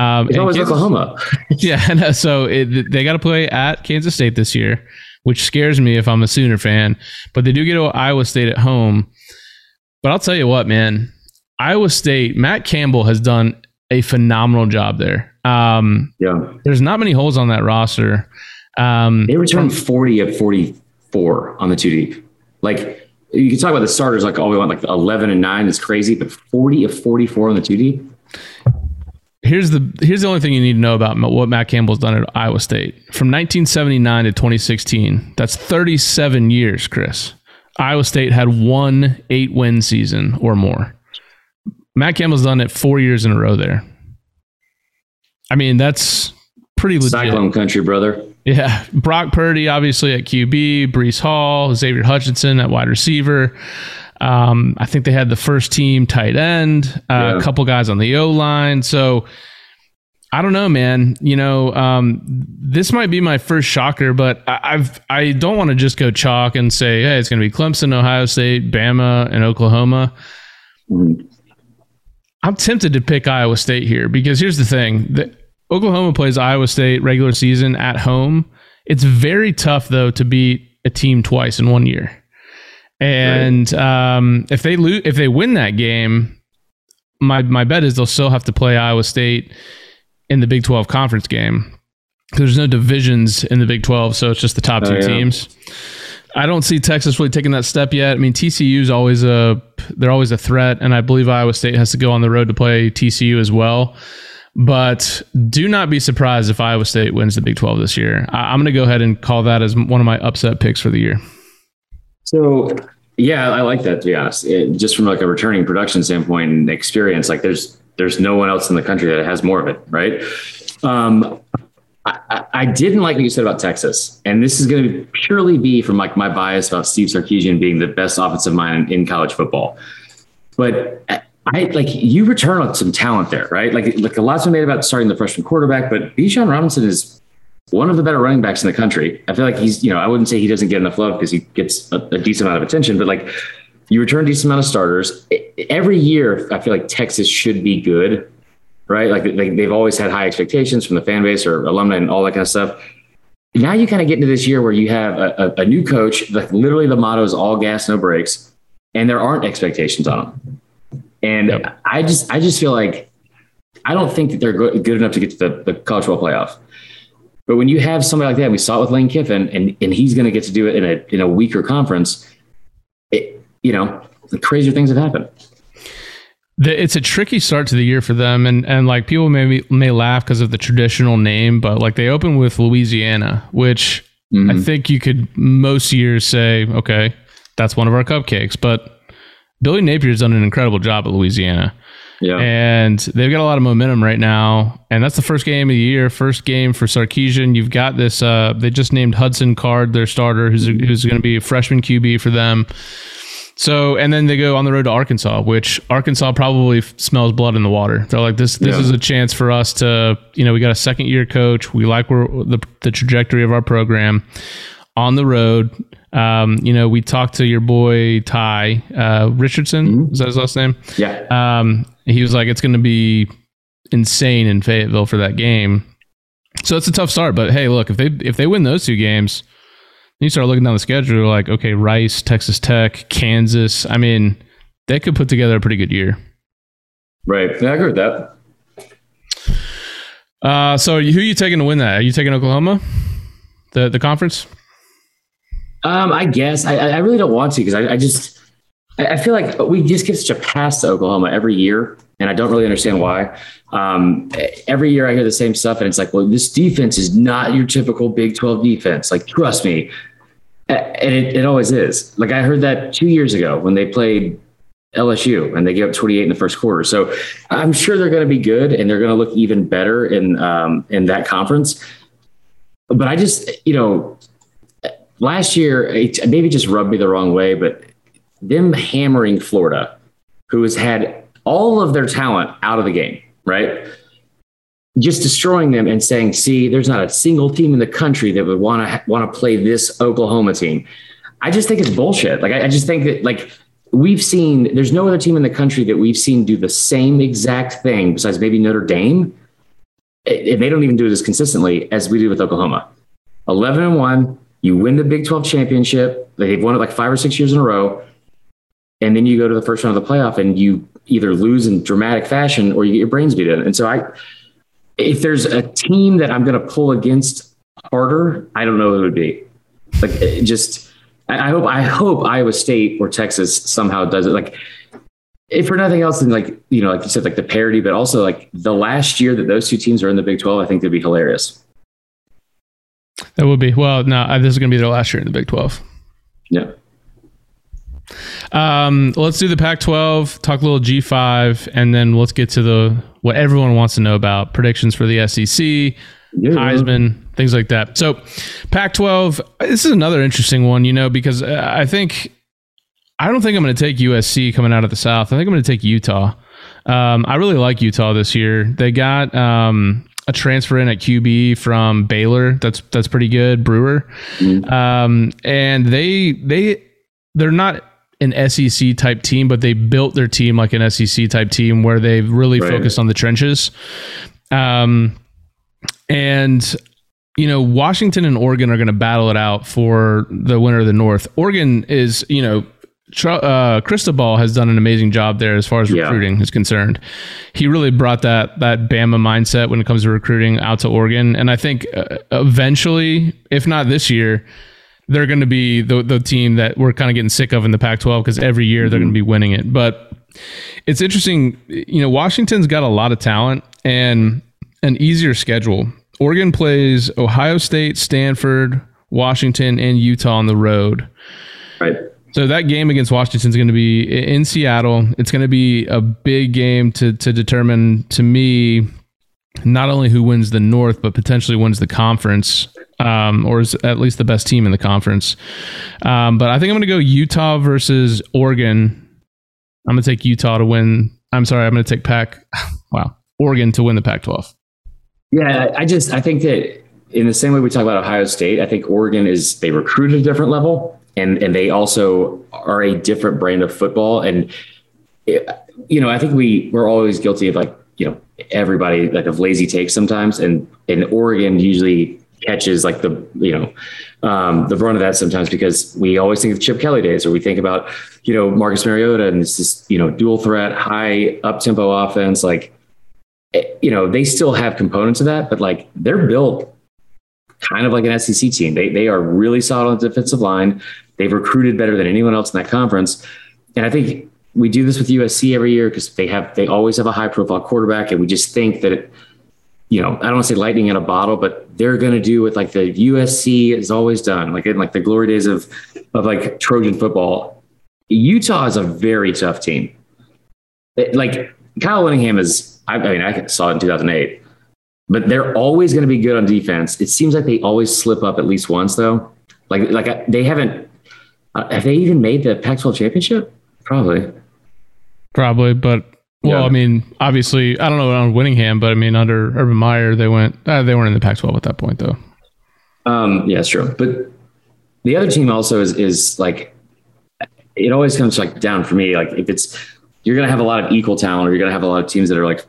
Speaker 3: Um, it's always Kansas, Oklahoma.
Speaker 2: yeah, so it, they got to play at Kansas State this year, which scares me if I'm a Sooner fan. But they do get to Iowa State at home. But I'll tell you what, man, Iowa State, Matt Campbell has done a phenomenal job there. Um, yeah, there's not many holes on that roster.
Speaker 3: Um, they returned 40 of 44 on the two deep. Like you can talk about the starters like oh we want like 11 and 9 is crazy but 40 of 44 on the 2d
Speaker 2: here's the here's the only thing you need to know about what matt campbell's done at iowa state. From 1979 to 2016 that's 37 years chris. Iowa state had one eight win season or more. Matt campbell's done it four years in a row there. I mean that's pretty legit.
Speaker 3: cyclone country brother.
Speaker 2: Yeah, Brock Purdy obviously at QB, Breece Hall, Xavier Hutchinson at wide receiver. Um, I think they had the first team tight end, uh, yeah. a couple guys on the O line. So I don't know, man. You know, um, this might be my first shocker, but I, I've I don't want to just go chalk and say, hey, it's going to be Clemson, Ohio State, Bama, and Oklahoma. Mm-hmm. I'm tempted to pick Iowa State here because here's the thing: that Oklahoma plays Iowa State regular season at home. It's very tough though to beat a team twice in one year. And right. um, if they lose, if they win that game, my my bet is they'll still have to play Iowa State in the Big 12 conference game. There's no divisions in the Big 12, so it's just the top two
Speaker 3: Oh, yeah.
Speaker 2: teams. I don't see Texas really taking that step yet. I mean, TCU is always a they're always a threat, and I believe Iowa State has to go on the road to play TCU as well. But do not be surprised if Iowa State wins the Big 12 this year. I, I'm going to go ahead and call that as one of my upset picks for the year.
Speaker 3: So yeah, I like that to be honest. It, just from like a returning production standpoint and experience, like there's there's no one else in the country that has more of it, right? Um, I, I- didn't like what you said about Texas, and this is going to purely be from like my bias about Steve Sarkisian being the best offensive mind in college football. But I like you return on some talent there, right? Like like a lot's been made about starting the freshman quarterback, but Bijan Robinson is one of the better running backs in the country. I feel like he's, you know, I wouldn't say he doesn't get enough love because he gets a, a decent amount of attention, but like you return a decent amount of starters every year. I feel like Texas should be good, right? Like they, they've always had high expectations from the fan base or alumni and all that kind of stuff. Now you kind of get into this year where you have a, a, a new coach. Like literally, the motto is all gas, no brakes, and there aren't expectations on them. And
Speaker 2: Yep.
Speaker 3: I just, I just feel like I don't think that they're good enough to get to the, the college football playoff. But when you have somebody like that, we saw it with Lane Kiffin, and and he's going to get to do it in a in a weaker conference. It, you know, the crazier things have happened.
Speaker 2: The, it's a tricky start to the year for them, and and like people may may laugh because of the traditional name, but like they open with Louisiana, which I
Speaker 3: Mhm.
Speaker 2: think you could most years say, okay, that's one of our cupcakes. But Billy Napier's done an incredible job at Louisiana,
Speaker 3: Yeah,
Speaker 2: and they've got a lot of momentum right now. And that's the first game of the year, first game for Sarkisian. You've got this. Uh, they just named Hudson Card their starter, who's who's going to be a freshman QB for them. So, and then they go on the road to Arkansas, which Arkansas probably f- smells blood in the water. They're like, this, this
Speaker 3: Yeah.
Speaker 2: is a chance for us to, you know, we got a second year coach. We like where the, the trajectory of our program on the road. Um, you know, we talked to your boy Ty uh, Richardson. Is that his last name?
Speaker 3: yeah,
Speaker 2: Um, he was like, it's going to be insane in Fayetteville for that game. So it's a tough start, but hey, look, if they if they win those two games, then you start looking down the schedule, like okay, Rice, Texas Tech, Kansas. I mean, they could put together a pretty good year.
Speaker 3: right. Yeah, I agree with that.
Speaker 2: Uh, so who are you taking to win that? Are you taking Oklahoma, the the conference?
Speaker 3: Um, I guess I, I really don't want to because I, I just I feel like we just get such a pass to Oklahoma every year, and I don't really understand why. Um, every year I hear the same stuff, and it's like, well, this defense is not your typical Big Twelve defense. Like, trust me, and it, it always is. Like I heard that two years ago when they played LSU and they gave up 28 in the first quarter. So I'm sure they're going to be good and they're going to look even better in um, in that conference. But I just, you know, last year it maybe just rubbed me the wrong way, but them hammering Florida, who has had all of their talent out of the game, right? Just destroying them and saying, "See, there's not a single team in the country that would want to want to play this Oklahoma team." I just think it's bullshit. Like I, I just think that like we've seen, there's no other team in the country that we've seen do the same exact thing besides maybe Notre Dame. Eh, and they don't even do it as consistently as we do with Oklahoma. 11 and 1, you win the Big 12 championship. They've won it like five or six years in a row. And then you go to the first round of the playoff and you either lose in dramatic fashion or you get your brains beat in. And so I, if there's a team that I'm going to pull against harder, I don't know who it would be. Like it just, I hope, I hope Iowa State or Texas somehow does it. Like, if for nothing else than like, you know, like you said, like the parity, but also like the last year that those two teams are in the Big 12, I think that'd be hilarious.
Speaker 2: That would be well. No, this is going to be their last year in the Big Twelve.
Speaker 3: Yeah.
Speaker 2: Um, let's do the Pac-12, talk a little G5, and then let's get to the what everyone wants to know about predictions for the SEC,
Speaker 3: Yeah.
Speaker 2: Heisman, things like that. So, Pac-12, this is another interesting one, you know, because uh, I think I don't think I'm going to take USC coming out of the South. I think I'm going to take Utah. Um, I really like Utah this year. They got um, a transfer in at QB from Baylor. That's that's pretty good. Brewer, um, and they they they're not an SEC type team, but they built their team like an SEC type team where they really
Speaker 3: Right.
Speaker 2: focused on the trenches. Um, and you know, Washington and Oregon are going to battle it out for the winner of the North. Oregon is, you know, uh, Cristobal has done an amazing job there as far as
Speaker 3: Yeah.
Speaker 2: recruiting is concerned. He really brought that that Bama mindset when it comes to recruiting out to Oregon, and I think uh, eventually, if not this year, they're going to be the the team that we're kind of getting sick of in the Pac-12 because every year they're going to mm-hmm. be winning it. But it's interesting, you know, Washington's got a lot of talent and an easier schedule. Oregon plays Ohio State, Stanford, Washington, and Utah on the road.
Speaker 3: Right.
Speaker 2: So that game against Washington is going to be in Seattle. It's going to be a big game to to determine to me not only who wins the North, but potentially wins the conference, um, or is at least the best team in the conference. Um, but I think I'm going to go Utah versus Oregon. I'm going to take Utah to win. I'm sorry, I'm going to take Pac. Wow, Oregon to win the Pac-12.
Speaker 3: Yeah, I just I think that in the same way we talk about Ohio State, I think Oregon is they recruit at a different level, and and they also are a different brand of football. And it- you know, I think we we're always guilty of like you know everybody like of lazy takes sometimes, and and Oregon usually catches like the you know um, the brunt of that sometimes because we always think of Chip Kelly days, or we think about you know Marcus Mariota and this is you know dual threat, high up tempo offense, like eh, you know, they still have components of that, but like they're built kind of like an SEC team. They they are really solid on the defensive line. They've recruited better than anyone else in that conference. And I think we do this with USC every year because they have they always have a high profile quarterback, and we just think that it, you know, I don't want to say lightning in a bottle, but they're going to do what like the USC has always done, like in like the glory days of of like Trojan football. Utah is a very tough team. It- like Kyle Whittingham is, I, I mean, I saw it in 2008, but they're always going to be good on defense. It seems like they always slip up at least once, though. Like, like I- they haven't. Uh, have they even made the Pac-12 championship? Probably.
Speaker 2: Probably, but well,
Speaker 3: Yeah.
Speaker 2: I mean, obviously, I don't know on Whittingham, but I mean, under Urban Meyer, they went. Uh, they weren't in the Pac-12 at that point, though.
Speaker 3: Um, yeah, it's true. But the other team also is is like it always comes like down for me. Like if it's you're gonna have a lot of equal talent, or you're gonna have a lot of teams that are like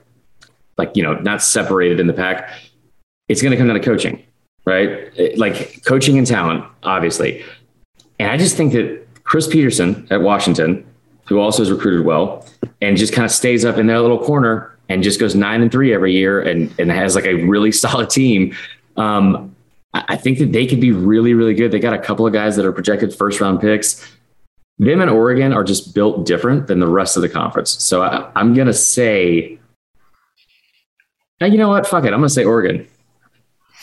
Speaker 3: like you know not separated in the pack. It's gonna come down to coaching, right? It- like coaching and talent, obviously. And I just think that Chris Petersen at Washington, who also has recruited well, and just kind of stays up in their little corner and just goes nine and three every year and, and has like a really solid team. Um, I think that they could be really, really good. They got a couple of guys that are projected first round picks. Them and Oregon are just built different than the rest of the conference. So I, I'm going to say, you know what? Fuck it. I'm going to say Oregon.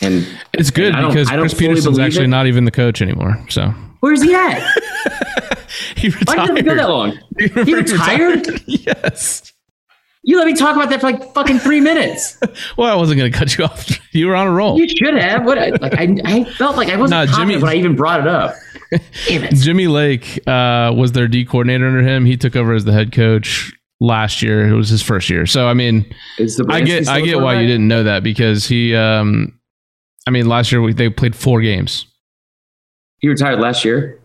Speaker 3: And
Speaker 2: It's good
Speaker 3: I don't-
Speaker 2: because
Speaker 3: I don't
Speaker 2: Chris
Speaker 3: Petersen's
Speaker 2: actually
Speaker 3: it.
Speaker 2: not even the coach anymore. So
Speaker 3: where's he at?
Speaker 2: he
Speaker 3: Why
Speaker 2: retired.
Speaker 3: did it go that long? He retired?
Speaker 2: yes.
Speaker 3: You let me talk about that for like fucking three minutes.
Speaker 2: Well, I wasn't going to cut you off. You were on a roll.
Speaker 3: You should have. What? I- Like I, I felt like I wasn't
Speaker 2: Nah, Jimmy-
Speaker 3: when I even brought it up. Damn it.
Speaker 2: Jimmy Lake uh, was their D coordinator under him. He took over as the head coach last year. It was his first year. So I mean, I get I get why you didn't know that because he. Um, I mean, last year we, they played four games
Speaker 3: He retired last year.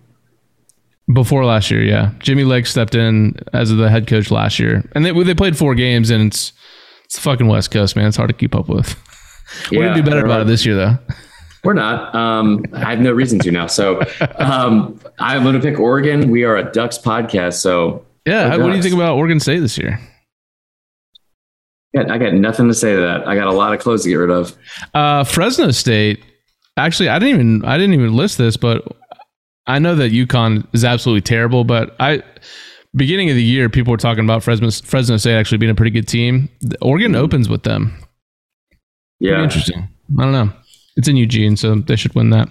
Speaker 2: before last year. Yeah, Jimmy Lake stepped in as the head coach last year, and they they played four games, and it's it's the fucking West Coast, man. It's hard to keep up with. We're gonna do better about it this year, though.
Speaker 3: We're not. Um, I have no reason to now. So um, I'm going to pick Oregon. We are a Ducks podcast. So
Speaker 2: Yeah, what do you think about Oregon State this year?
Speaker 3: I got, I got nothing to say to that. I got a lot of clothes to get rid of.
Speaker 2: Uh, Fresno State. Actually, I didn't even I didn't even list this, but I know that UConn is absolutely terrible. But I beginning of the year, people were talking about Fresno Fresno State actually being a pretty good team. Oregon opens with them. Pretty
Speaker 3: Mm-hmm. Yeah.
Speaker 2: interesting. I don't know. It's in Eugene, so they should win that.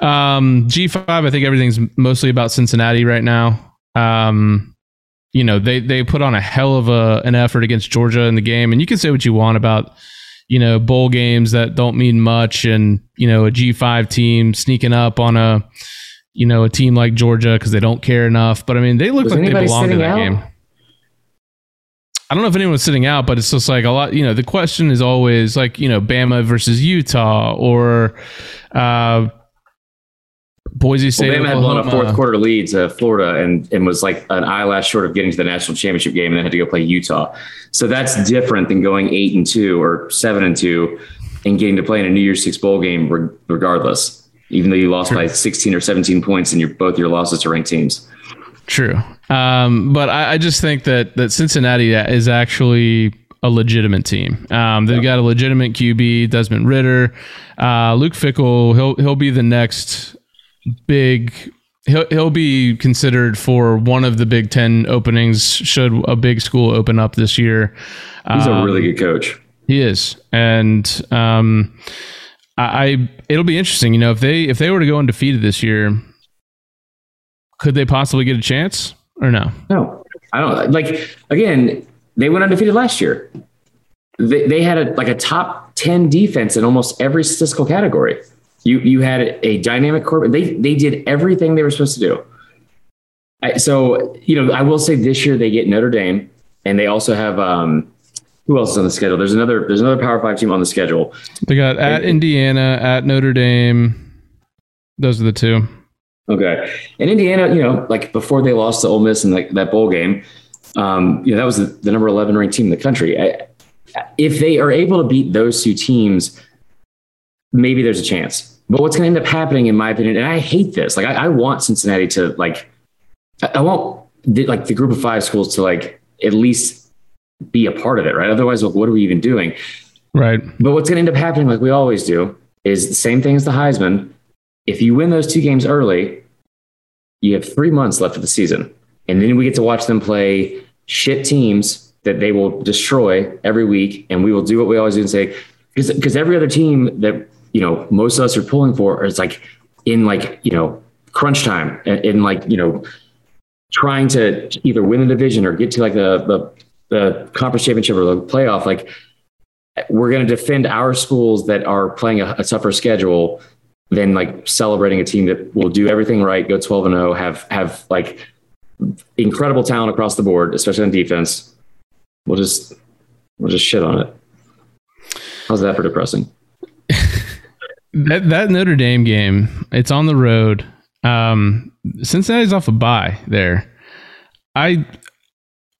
Speaker 2: Um, G5, I think everything's mostly about Cincinnati right now. Um, you know, they they put on a hell of a an effort against Georgia in the game, and you can say what you want about you know bowl games that don't mean much, and you know a G5 team sneaking up on a you know a team like Georgia because they don't care enough. But I mean, they look
Speaker 3: Was
Speaker 2: like they belong to that
Speaker 3: out?
Speaker 2: game. I don't know if anyone was sitting out, but it's just like a lot. You know, the question is always like you know Bama versus Utah or uh, Boise
Speaker 3: Well,
Speaker 2: State.
Speaker 3: Bama had blown a fourth quarter lead to Florida and, and was like an eyelash short of getting to the national championship game and then had to go play Utah. So that's different than going eight and two or seven and two and getting to play in a New Year's Six bowl game re- regardless, even though you lost by 16 or 17 points and your both your losses to ranked teams.
Speaker 2: true. Um, but I, I just think that that Cincinnati is actually a legitimate team. Um, they've got a legitimate QB, Desmond Ridder, uh, Luke Fickell. He'll he'll be the next big. He'll he'll be considered for one of the Big Ten openings. Should a big school open up this year?
Speaker 3: He's um, a really good coach.
Speaker 2: He is, and um, I, I it'll be interesting. You know, if they if they were to go undefeated this year, could they possibly get a chance or no?
Speaker 3: No, I don't. Like again, they went undefeated last year. They, they had a, like a top 10 defense in almost every statistical category. You, you had a dynamic core. They, they did everything they were supposed to do. I, so, you know, I will say this year they get Notre Dame and they also have, um, who else is on the schedule? There's another, there's another power five team on the schedule.
Speaker 2: They got at and, Indiana, at Notre Dame. Those are the two.
Speaker 3: Okay. And Indiana, you know, like before they lost to Ole Miss in like that bowl game, um, you know, that was the, the, number 11 ranked team in the country. I, if they are able to beat those two teams, maybe there's a chance. But what's going to end up happening, in my opinion, and I hate this. Like, I, I want Cincinnati to like, I want the, like the group of five schools to like at least be a part of it, right? Otherwise, like, what are we even doing?
Speaker 2: Right.
Speaker 3: But what's going to end up happening, like we always do, is the same thing as the Heisman. If you win those two games early, you have three months left of the season. And then we get to watch them play shit teams that they will destroy every week. And we will do what we always do and say, because every other team that, you know, most of us are pulling for is like in like, you know, crunch time in, like, you know, trying to either win the division or get to like the, the, the conference championship or the playoff. Like we're going to defend our schools that are playing a, a tougher schedule than like celebrating a team that will do everything right, go 12 and 0, have, have like incredible talent across the board, especially on defense. We'll just we'll just shit on it. How's that for depressing?
Speaker 2: that that Notre Dame game, it's on the road. Um, Cincinnati's off a bye there. I,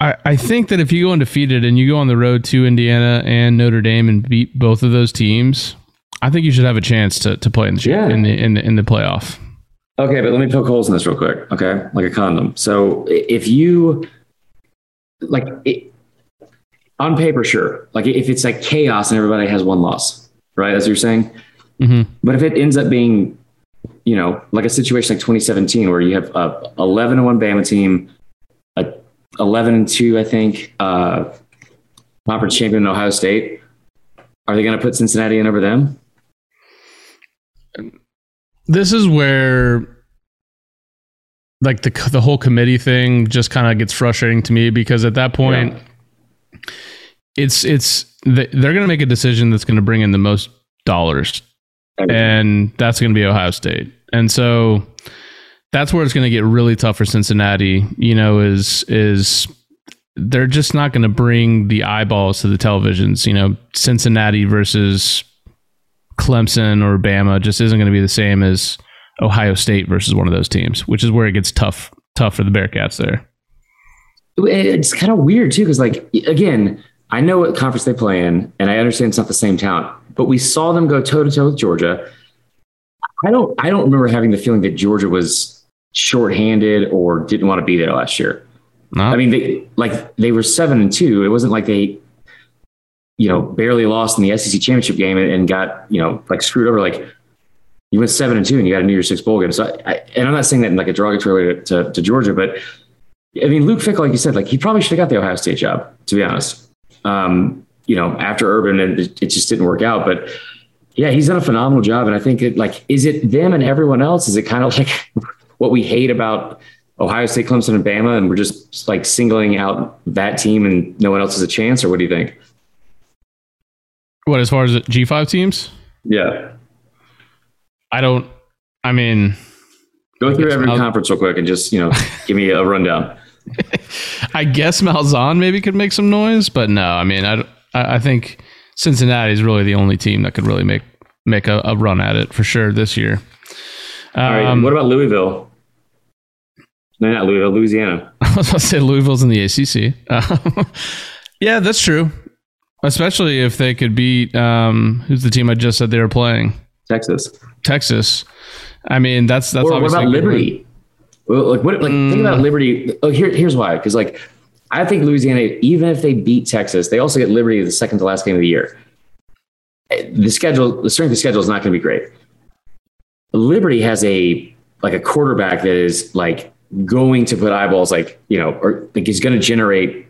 Speaker 2: I I think that if you go undefeated and you go on the road to Indiana and Notre Dame and beat both of those teams, I think you should have a chance to to play in the yeah. in the in the in the playoff.
Speaker 3: Okay, but let me poke holes in this real quick. Okay, like a condom. So if you like it, on paper, sure. Like if it's like chaos and everybody has one loss, right? As you're saying. Mm-hmm. But if it ends up being, you know, like a situation like 2017 where you have a 11 and one Bama team, a 11 and two, I think, uh, conference champion in Ohio State, are they going to put Cincinnati in over them?
Speaker 2: this is where like the the whole committee thing just kind of gets frustrating to me because at that point yeah. it's it's they're going to make a decision that's going to bring in the most dollars and that's going to be Ohio State. And so that's where it's going to get really tough for Cincinnati, you know, is is they're just not going to bring the eyeballs to the televisions, you know, Cincinnati versus Clemson or Bama just isn't going to be the same as Ohio State versus one of those teams, which is where it gets tough tough for the Bearcats there.
Speaker 3: It's kind of weird too, because like again, I know what conference they play in, and I understand it's not the same talent, but we saw them go toe to toe with Georgia. I don't I don't remember having the feeling that Georgia was shorthanded or didn't want to be there last year. No. I mean, they like they were seven and two. It wasn't like they you know, barely lost in the SEC championship game and, and got, you know, like screwed over. Like you went seven and two and you got a New Year's Six bowl game. So, I, and I'm not saying that in like a derogatory way to, to, to, Georgia, but I mean, Luke Fickell, like you said, like he probably should have got the Ohio State job, to be honest. Um, you know, after Urban, and it, it just didn't work out. But yeah, he's done a phenomenal job. And I think it like, is it them and everyone else? Is it kind of like what we hate about Ohio State, Clemson, and Bama, and we're just like singling out that team and no one else has a chance? Or what do you think?
Speaker 2: What as far as G five teams?
Speaker 3: Yeah,
Speaker 2: I don't. I mean,
Speaker 3: go through every Mal- conference real quick and just you know give me a rundown.
Speaker 2: I guess Malzahn maybe could make some noise, but no. I mean, I I think Cincinnati is really the only team that could really make make a, a run at it for sure this year.
Speaker 3: Um, All right. What about Louisville? No, not Louisville, Louisiana.
Speaker 2: I was about to say Louisville's in the ACC. Uh, yeah, that's true. Especially if they could beat um, who's the team I just said they were playing?
Speaker 3: Texas.
Speaker 2: Texas. I mean, that's that's
Speaker 3: or what about Liberty? Well, like what? Like think about mm. Liberty. Oh, here, here's why. Because like I think Louisiana, even if they beat Texas, they also get Liberty the second to last game of the year. Eh, the schedule, the strength of the schedule is not going to be great. Liberty has a like a quarterback that is like going to put eyeballs, like you know, or like he's going to generate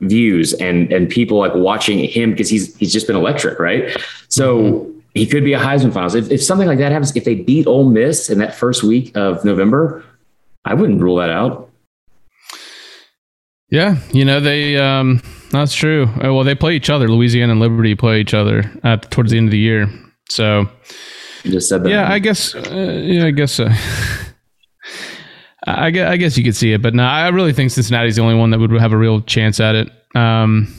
Speaker 3: views and and people like watching him because he's he's just been electric, right? So mm-hmm. he could be a Heisman finalist. If, if something like that happens, if they beat Ole Miss in that first week of November, I wouldn't rule that out.
Speaker 2: Yeah, you know they. Um, that's true. Uh, Well, they play each other. Louisiana and Liberty play each other at towards the end of the year. So
Speaker 3: You just said that.
Speaker 2: yeah, I guess. Uh, yeah, I guess. Uh, I guess, I guess you could see it, but no, I really think Cincinnati's the only one that would have a real chance at it. Um,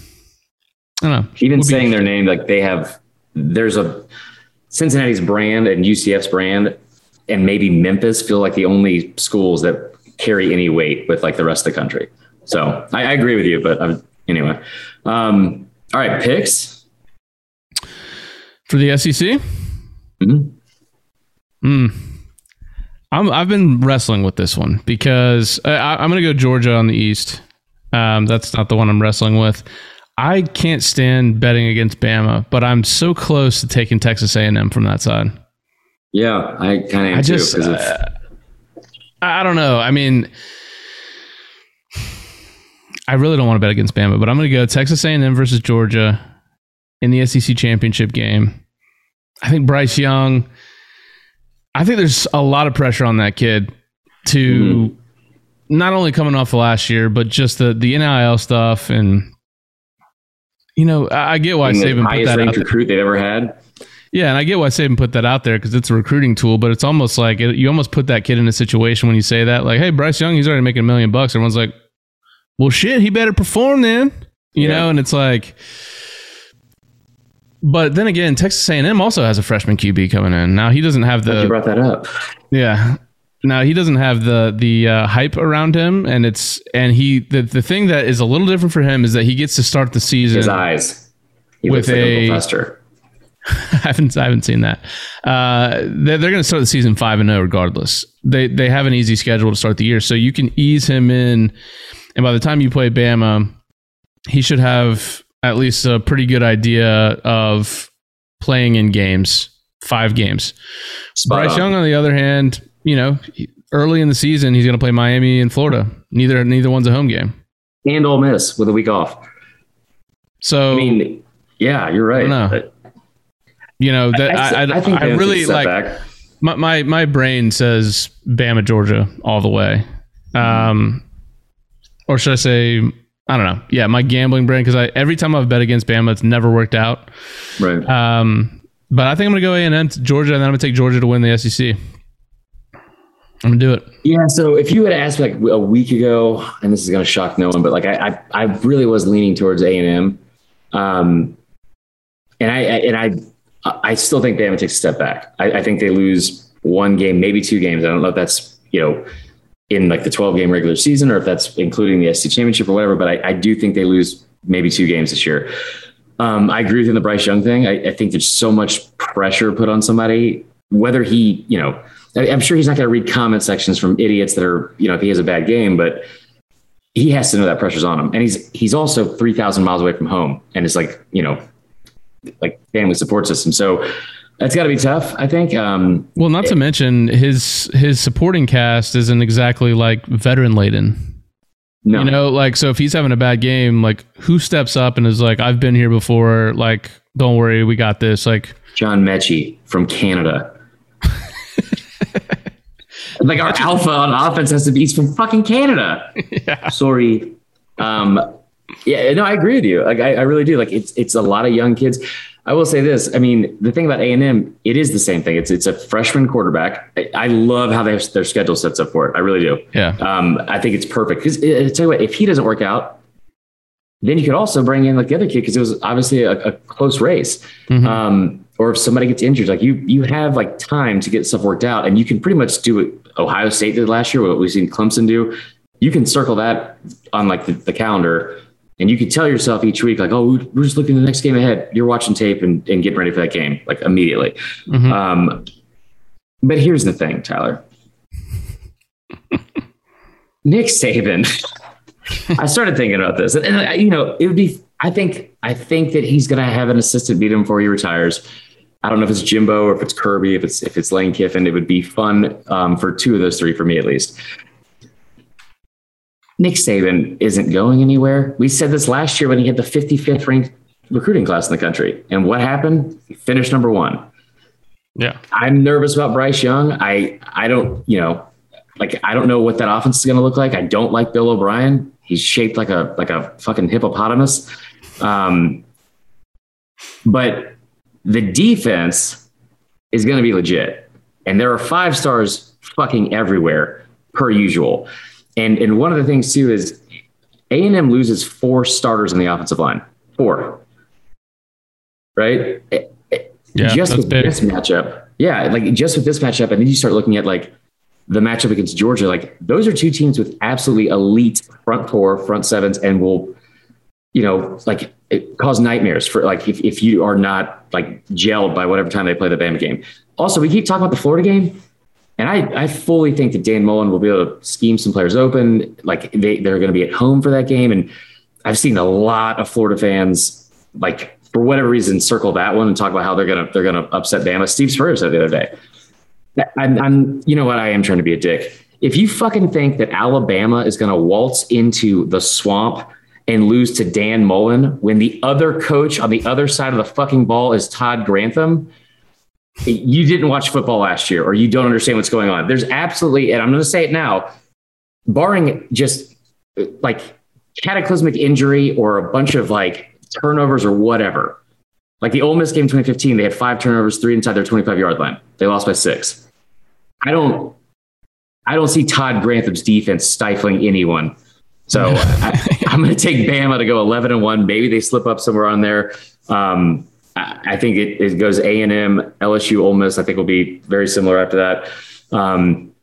Speaker 2: I don't know.
Speaker 3: even
Speaker 2: be-
Speaker 3: saying their name, like they have, there's a Cincinnati's brand and UCF's brand, and maybe Memphis feel like the only schools that carry any weight with like the rest of the country. So I, I agree with you, but um, anyway. Um, all right, picks.
Speaker 2: for the SEC.
Speaker 3: Mhm.
Speaker 2: Hmm. I'm, I've been wrestling with this one because I, I- I'm going to go Georgia on the East. Um, that's not the one I'm wrestling with. I can't stand betting against Bama, but I'm so close to taking Texas A&M from that side.
Speaker 3: Yeah, I kind of
Speaker 2: I
Speaker 3: too.
Speaker 2: just,
Speaker 3: of-
Speaker 2: uh, I I don't know. I mean, I really don't want to bet against Bama, but I'm going to go Texas A&M versus Georgia in the SEC championship game. I think Bryce Young. I think there's a lot of pressure on that kid to not only coming off the last year, but just the the NIL stuff and. You know, I I get why
Speaker 3: the
Speaker 2: Saban put
Speaker 3: highest
Speaker 2: that out
Speaker 3: ranked recruit they've ever had.
Speaker 2: Yeah, and I get why Saban put that out there because it's a recruiting tool, but it's almost like it, you almost put that kid in a situation when you say that, like, "Hey, Bryce Young, he's already making a million bucks." Everyone's like, "Well, shit, he better perform then," you
Speaker 3: Yeah.
Speaker 2: know. And it's like, but then again, Texas A&M also has a freshman QB coming in. Now he doesn't have
Speaker 3: you
Speaker 2: the
Speaker 3: brought that up.
Speaker 2: yeah. Now he doesn't have the the uh, hype around him, and it's and he the the thing that is a little different for him is that he gets to start the season
Speaker 3: His eyes. He
Speaker 2: With
Speaker 3: looks like
Speaker 2: a-
Speaker 3: Uncle Fester.
Speaker 2: I haven't I haven't seen that. Uh, they're they're going to start the season five and zero regardless. They they have an easy schedule to start the year, so you can ease him in, and by the time you play Bama, he should have at least a pretty good idea of playing in games, five games.
Speaker 3: Spot
Speaker 2: Bryce
Speaker 3: on.
Speaker 2: Young, on the other hand, you know, early in the season he's going to play Miami and Florida. Neither neither one's a home game.
Speaker 3: and Ole Miss with a week off.
Speaker 2: So
Speaker 3: I mean, yeah, you're right.
Speaker 2: Know.
Speaker 3: But
Speaker 2: you know that I, I, I,
Speaker 3: think Bama
Speaker 2: really like.
Speaker 3: back.
Speaker 2: My, my my brain says Bama Georgia all the way. Um, or should I say I don't know. Yeah, my gambling brain because I every time I've bet against Bama, it's never worked out.
Speaker 3: Right.
Speaker 2: Um, but I think I'm gonna go A and M to Georgia, and then I'm gonna take Georgia to win the SEC. I'm gonna do it.
Speaker 3: Yeah. So if you had asked me like a week ago, and this is going to shock no one, but like I, I, I really was leaning towards A and M, um, and I, I and I, I still think Bama takes a step back. I, I think they lose one game, maybe two games. I don't know if that's you know in like the 12 game regular season or if that's including the SC championship or whatever. But I, I do think they lose maybe two games this year. Um, I agree with you on the Bryce Young thing. I, I think there's so much pressure put on somebody, whether he, you know, I- I'm sure he's not going to read comment sections from idiots that are, you know, if he has a bad game, but he has to know that pressure's on him. And he's he's also 3,000 miles away from home, and it's like, you know, like family support system. So that's got to be tough. I think. Um,
Speaker 2: Well, not to mention his his supporting cast isn't exactly like veteran laden.
Speaker 3: no,
Speaker 2: You know, like so if he's having a bad game, like who steps up and is like, I've been here before. Like, don't worry, we got this. Like,
Speaker 3: John Metchie from Canada. like our alpha on offense has to be he's from fucking Canada. Sorry. Um, yeah, no, I agree with you. Like I, I really do. Like it's it's a lot of young kids. I will say this. I mean, the thing about A and M, it is the same thing. It's it's a freshman quarterback. I, I love how they have, their schedule sets up for it. I really do.
Speaker 2: yeah,
Speaker 3: Um, I think it's perfect because tell you what, if he doesn't work out, then you could also bring in like the other kid because it was obviously a, a close race.
Speaker 2: Mhm.
Speaker 3: Um, or if somebody gets injured, like you you have like time to get stuff worked out, and you can pretty much do what Ohio State did last year, what we've seen Clemson do. You can circle that on like the, the calendar, and you can tell yourself each week, like, oh, we're just looking at the next game ahead. You're watching tape and, and getting ready for that game, like immediately.
Speaker 2: Mhm.
Speaker 3: Um, but here's the thing, Tyler. Nick Saban. I started thinking about this, and, and uh, you know, it would be. I think I think that he's going to have an assistant beat him before he retires. I don't know if it's Jimbo or if it's Kirby, if it's if it's Lane Kiffin. It would be fun um, for two of those three for me at least. Nick Saban isn't going anywhere. We said this last year when he had the 55th ranked recruiting class in the country, and what happened? He finished number one.
Speaker 2: Yeah,
Speaker 3: I'm nervous about Bryce Young. I I don't you know like I don't know what that offense is going to look like. I don't like Bill O'Brien. He's shaped like a like a fucking hippopotamus. Um, but the defense is going to be legit, and there are five stars fucking everywhere per usual. And and one of the things too is A and M loses four starters on the offensive line. Four, right?
Speaker 2: Yeah,
Speaker 3: just with
Speaker 2: big.
Speaker 3: this matchup. Yeah, like just with this matchup, and then you start looking at like the matchup against Georgia. Like those are two teams with absolutely elite front four, front sevens, and will, you know, like it cause nightmares for like if, if you are not like gelled by whatever time they play the Bama game. Also, we keep talking about the Florida game. And I, I fully think that Dan Mullen will be able to scheme some players open. Like they, they're going to be at home for that game. And I've seen a lot of Florida fans, like for whatever reason, circle that one and talk about how they're going to, they're going to upset Bama. Steve Spurrier said the other day, I'm, I'm, you know what? I am trying to be a dick. If you fucking think that Alabama is going to waltz into the swamp and lose to Dan Mullen when the other coach on the other side of the fucking ball is Todd Grantham, you didn't watch football last year or you don't understand what's going on. There's absolutely, and I'm going to say it now, barring just like cataclysmic injury or a bunch of like turnovers or whatever. Like the Ole Miss game 2015, they had five turnovers, three inside their 25 yard line. They lost by six. I don't, I don't see Todd Grantham's defense stifling anyone. So I, am going to take Bama to go 11 and one. Maybe they slip up somewhere on there. Um, I, think it, it goes A and M, LSU, Ole Miss. I think will be very similar after that. Um,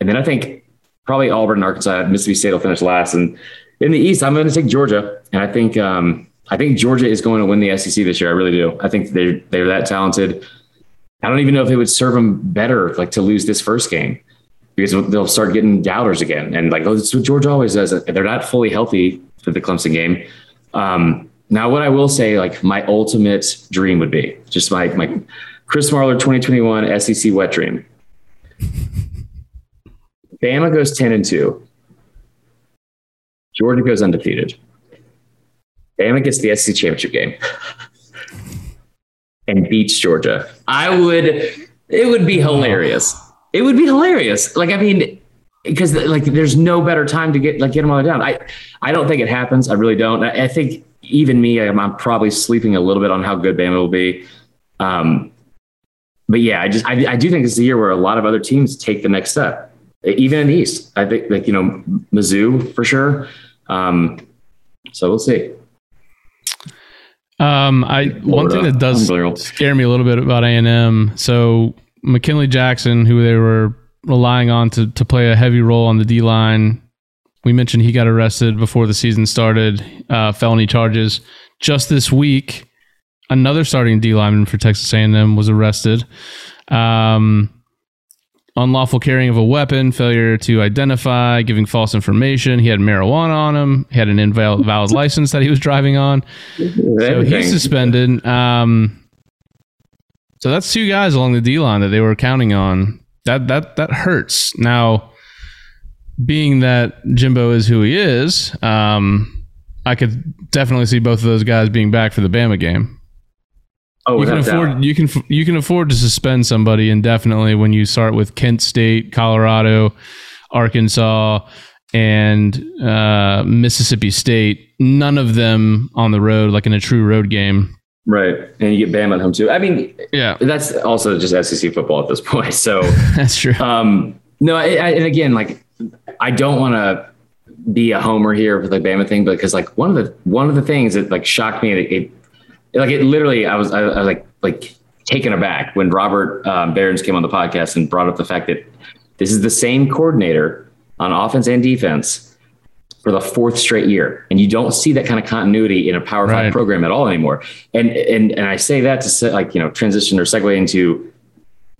Speaker 3: and then I think probably Auburn, and Arkansas, Mississippi State will finish last. And in the East, I'm going to take Georgia. And I think um, I think Georgia is going to win the SEC this year. I really do. I think they're they're that talented. I don't even know if it would serve them better like to lose this first game because they'll start getting doubters again. And like that's what Georgia always does. They're not fully healthy for the Clemson game. Um, now, what I will say, like my ultimate dream would be just my my Chris Marlar 2021 SEC wet dream. Bama goes 10 and 2. Georgia goes undefeated. Bama gets the SEC championship game and beats Georgia. I would, it would be hilarious. It would be hilarious. Like, I mean, because like there's no better time to get like get them all down. I I don't think it happens. I really don't. I, I think even me, I'm, I'm, probably sleeping a little bit on how good Bama will be. Um, but yeah, I just I, I do think it's a year where a lot of other teams take the next step, even in the East. I think like you know Mizzou for sure. Um, so we'll see.
Speaker 2: Um, I one thing that does scare me a little bit about A and M. So McKinley Jackson, who they were relying on to to play a heavy role on the D line. We mentioned he got arrested before the season started, uh, felony charges. Just this week, another starting D lineman for Texas A&M was arrested. Um, unlawful carrying of a weapon, failure to identify, giving false information. He had marijuana on him. He had an invalid valid license that he was driving on. So he's suspended. Um, so that's two guys along the D line that they were counting on. That that that hurts. Now, being that Jimbo is who he is, um, I could definitely see both of those guys being back for the Bama game.
Speaker 3: Oh,
Speaker 2: you can afford
Speaker 3: doubt.
Speaker 2: you can you can afford to suspend somebody indefinitely when you start with Kent State, Colorado, Arkansas, and uh, Mississippi State. None of them on the road, like in a true road game.
Speaker 3: Right, and you get Bama at home too. I mean,
Speaker 2: yeah,
Speaker 3: that's also just SEC football at this point. So
Speaker 2: that's true.
Speaker 3: Um, no, I, I, and again, like I don't want to be a homer here for the Bama thing, because like one of the one of the things that like shocked me, it, it like it literally, I was I, I was like like taken aback when Robert um, Behrens came on the podcast and brought up the fact that this is the same coordinator on offense and defense for the fourth straight year, and you don't see that kind of continuity in a Power Five
Speaker 2: Right.
Speaker 3: program at all anymore. And and and I say that to say, like you know transition or segue into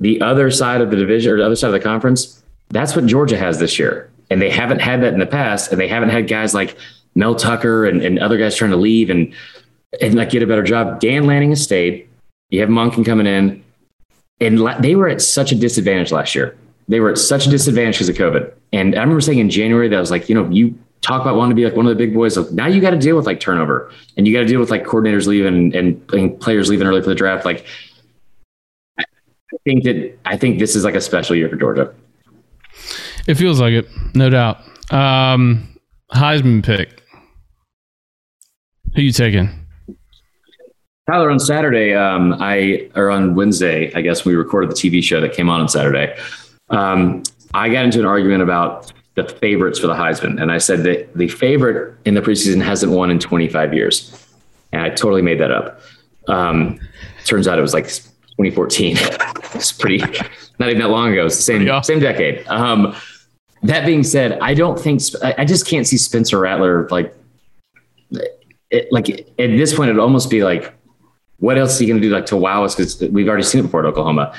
Speaker 3: the other side of the division or the other side of the conference. That's what Georgia has this year. and they haven't had that in the past, and they haven't had guys like Mel Tucker and, and other guys trying to leave and and like get a better job. Dan Lanning has stayed. You have Monken coming in, and la- they were at such a disadvantage last year. They were at such a disadvantage because of COVID. And I remember saying in January that I was like, you know, you talk about wanting to be like one of the big boys. Like now you got to deal with like turnover, and you got to deal with like coordinators leaving and, and players leaving early for the draft. Like, I think that I think this is like a special year for Georgia.
Speaker 2: It feels like it, no doubt. Um, Heisman pick. Who you taking?
Speaker 3: Tyler, on Saturday, um, I or on Wednesday, I guess we recorded the TV show that came on on Saturday. Um, I got into an argument about the favorites for the Heisman, and I said that the favorite in the preseason hasn't won in 25 years, and I totally made that up. Um, turns out it was like 2014. it's pretty not even that long ago. It's the same
Speaker 2: Yeah.
Speaker 3: same decade. Um, that being said, I don't think I just can't see Spencer Rattler like it, like at this point, it'd almost be like, what else is he going to do like to wow us? Because we've already seen it before at Oklahoma.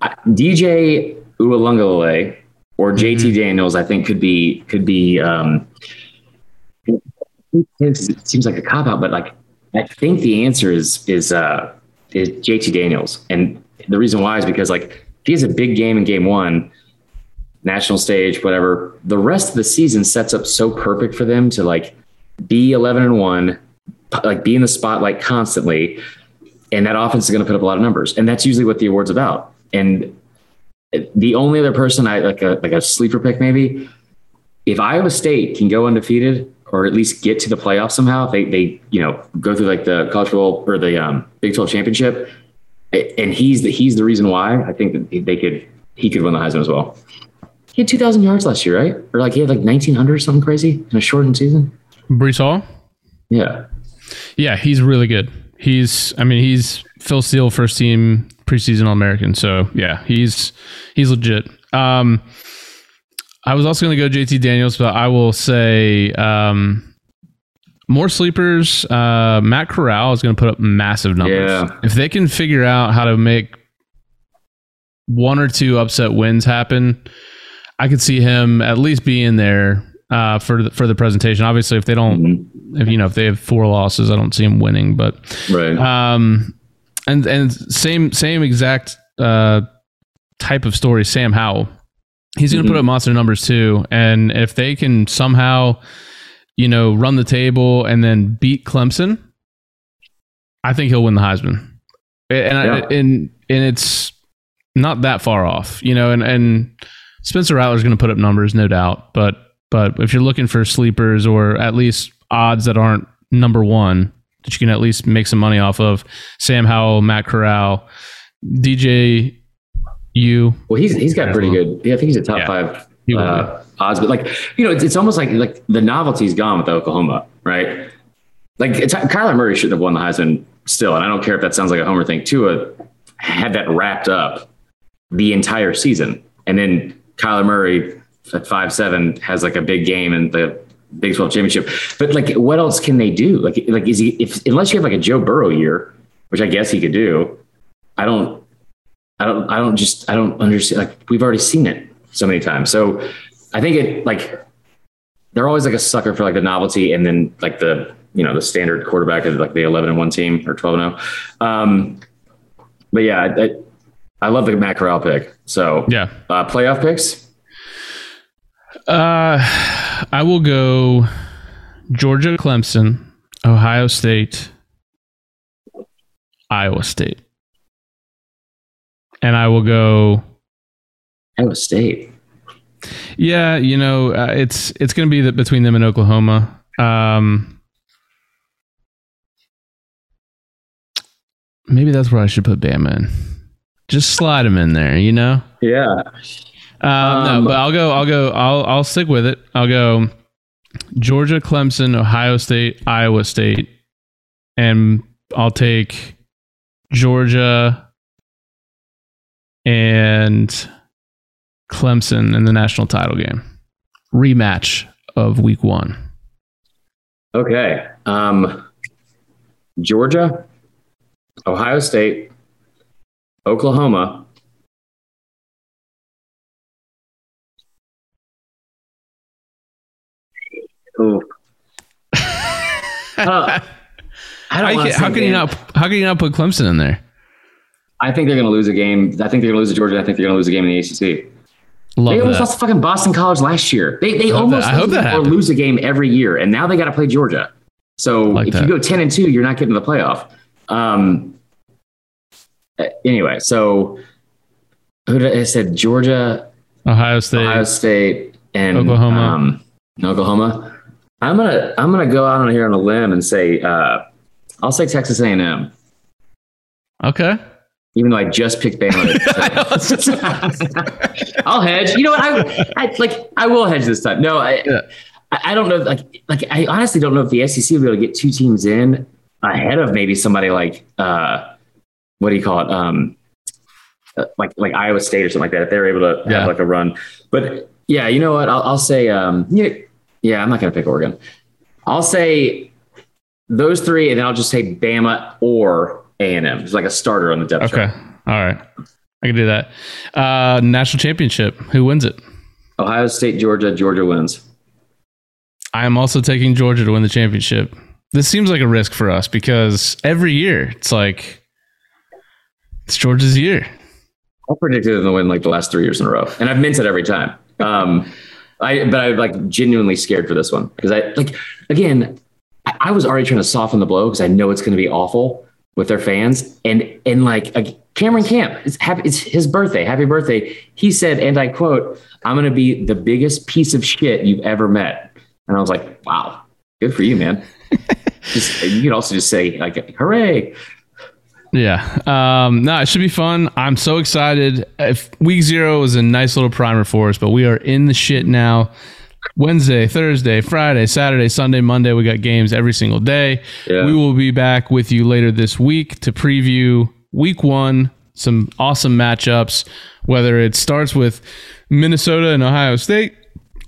Speaker 3: I- DJ Uiagalelei or JT Daniels, I think could be could be. Um, it seems like a cop out, but like I think the answer is is uh, is JT Daniels, and the reason why is because like he has a big game in game one, national stage, whatever, the rest of the season sets up so perfect for them to like be 11 and 1 like be in the spotlight constantly and that offense is going to put up a lot of numbers and that's usually what the award's about. And the only other person i like a like a sleeper pick maybe if iowa state can go undefeated or at least get to the playoffs somehow if they they you know go through like the college bowl or the um, big 12 championship and he's the he's the reason why i think that they could he could win the heisman as well he had 2000 yards last year right or like he had like 1900 or something crazy in a shortened season
Speaker 2: Breece Hall.
Speaker 3: yeah
Speaker 2: Yeah, he's really good. He's, I mean, he's Phil Steele, first team preseason All American. So yeah, he's he's legit. Um, I was also going to go JT Daniels, but I will say um, more sleepers. Uh, Matt Corral is going to put up massive numbers.
Speaker 3: Yeah.
Speaker 2: If they can figure out how to make one or two upset wins happen, I could see him at least being there uh, for the, for the presentation. Obviously, if they don't
Speaker 3: Mhm.
Speaker 2: if you know if they have four losses, I don't see him winning. But
Speaker 3: right
Speaker 2: um, and and same same exact uh type of story. Sam Howell, he's going to put
Speaker 3: Mhm.
Speaker 2: up monster numbers too. And if they can somehow, you know, run the table and then beat Clemson, I think he'll win the Heisman. And I, and and it's not that far off, you know. And and Spencer Rattler's going to put up numbers, no doubt. But but if you're looking for sleepers or at least odds that aren't number one that you can at least make some money off of, Sam Howell, Matt Corral, DJ U.
Speaker 3: Well, he's he's got pretty good. Yeah, I think he's a top
Speaker 2: Yeah.
Speaker 3: five uh, odds, but like you know, it's, it's almost like like the novelty's gone with Oklahoma, right? Like it's, Kyler Murray should have won the Heisman still, and I don't care if that sounds like a homer thing. Tua had that wrapped up the entire season, and then Kyler Murray at five seven has like a big game in the Big Twelve championship. But like, what else can they do? Like, like is he if unless you have like a Joe Burrow year, which I guess he could do. I don't. I don't, I don't just, I don't understand. Like we've already seen it so many times. So I think it like, they're always like a sucker for like the novelty and then like the, you know, the standard quarterback of like the 11 and one team or 12 and 0. Um, but yeah, I, I, love the Matt Corral pick. So
Speaker 2: Yeah.
Speaker 3: uh, playoff picks.
Speaker 2: Uh, I will go Georgia, Clemson, Ohio State, Iowa State. And I will go
Speaker 3: Iowa State.
Speaker 2: Yeah, you know, uh, it's it's going to be the, between them and Oklahoma. Um, maybe that's where I should put Bama in. Just slide them in there, you know.
Speaker 3: Yeah.
Speaker 2: Um,
Speaker 3: Um,
Speaker 2: no, but I'll go. I'll go. I'll I'll stick with it. I'll go Georgia, Clemson, Ohio State, Iowa State, and I'll take Georgia and Clemson in the national title game rematch of Week One.
Speaker 3: Okay. Um, Georgia, Ohio State, Oklahoma Oh. uh, I don't I
Speaker 2: can, how can game.
Speaker 3: you
Speaker 2: not? How can you not put Clemson in there?
Speaker 3: I think they're going to lose a game. I think they're going to lose to Georgia. I think they're going to lose a game in the ACC.
Speaker 2: Love
Speaker 3: they almost
Speaker 2: that.
Speaker 3: lost to fucking Boston College last year. They they almost hope
Speaker 2: that, I hope that
Speaker 3: lose a game every year, and now they got to play Georgia. So
Speaker 2: like
Speaker 3: if
Speaker 2: that.
Speaker 3: you go ten and two, you're not getting the playoff. Um, Anyway, so who did I, said Georgia,
Speaker 2: Ohio State.
Speaker 3: Ohio State, and
Speaker 2: Oklahoma.
Speaker 3: Um, Oklahoma. I'm gonna I'm gonna go out on here on a limb and say uh, I'll say Texas A&M,
Speaker 2: Okay.
Speaker 3: even though I just picked Bama. I'll hedge. You know what? I, I like. I will hedge this time. No, I,
Speaker 2: Yeah.
Speaker 3: I, I don't know. Like, like I honestly don't know if the SEC will be able to get two teams in ahead of maybe somebody like, uh, what do you call it? Um, uh, like like Iowa State or something like that. If they're able to
Speaker 2: Yeah.
Speaker 3: have like a run, but yeah, you know what? I'll, I'll say. Um, yeah, yeah, I'm not going to pick Oregon. I'll say those three, and then I'll just say Bama or A and M. It's like a starter on the depth
Speaker 2: Okay.
Speaker 3: chart.
Speaker 2: Okay, all right. I can do that. Uh, national championship. Who wins it?
Speaker 3: Ohio State, Georgia. Georgia wins.
Speaker 2: I am also taking Georgia to win the championship. This seems like a risk for us because every year it's like it's Georgia's year.
Speaker 3: I predicted them to win like the last three years in a row, and I've it every time. Um, I but I'm like genuinely scared for this one because I like again, I, I was already trying to soften the blow because I know it's going to be awful with their fans, and and like uh, Cameron Camp, it's happy, it's his birthday, happy birthday. He said, and I quote, "I'm going to be the biggest piece of shit you've ever met," and I was like, wow, good for you, man. just, you could also just say like, hooray.
Speaker 2: Yeah. Um, no, it should be fun. I'm so excited. If week zero was a nice little primer for us, but we are in the shit now. Wednesday, Thursday, Friday, Saturday, Sunday, Monday. We got games every single day.
Speaker 3: Yeah.
Speaker 2: We will be back with you later this week to preview week one, some awesome matchups, whether it starts with Minnesota and Ohio State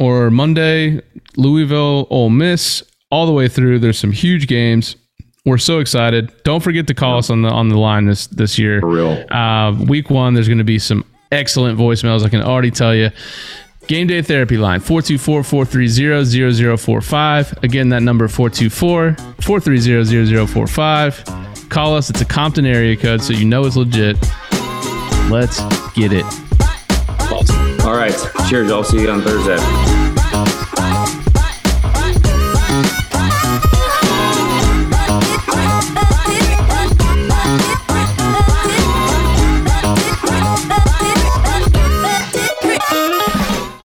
Speaker 2: or Monday, Louisville, Ole Miss, all the way through. There's some huge games. We're so excited. Don't forget to call us on the on the line this this year.
Speaker 3: For real.
Speaker 2: Uh, week one, there's going to be some excellent voicemails. I can already tell you. Game Day Therapy line 424 430 0045. Again, that number 424 430 0045. Call us. It's a Compton area code, so you know it's legit. Let's get it.
Speaker 3: All right. Cheers. I'll see you on Thursday.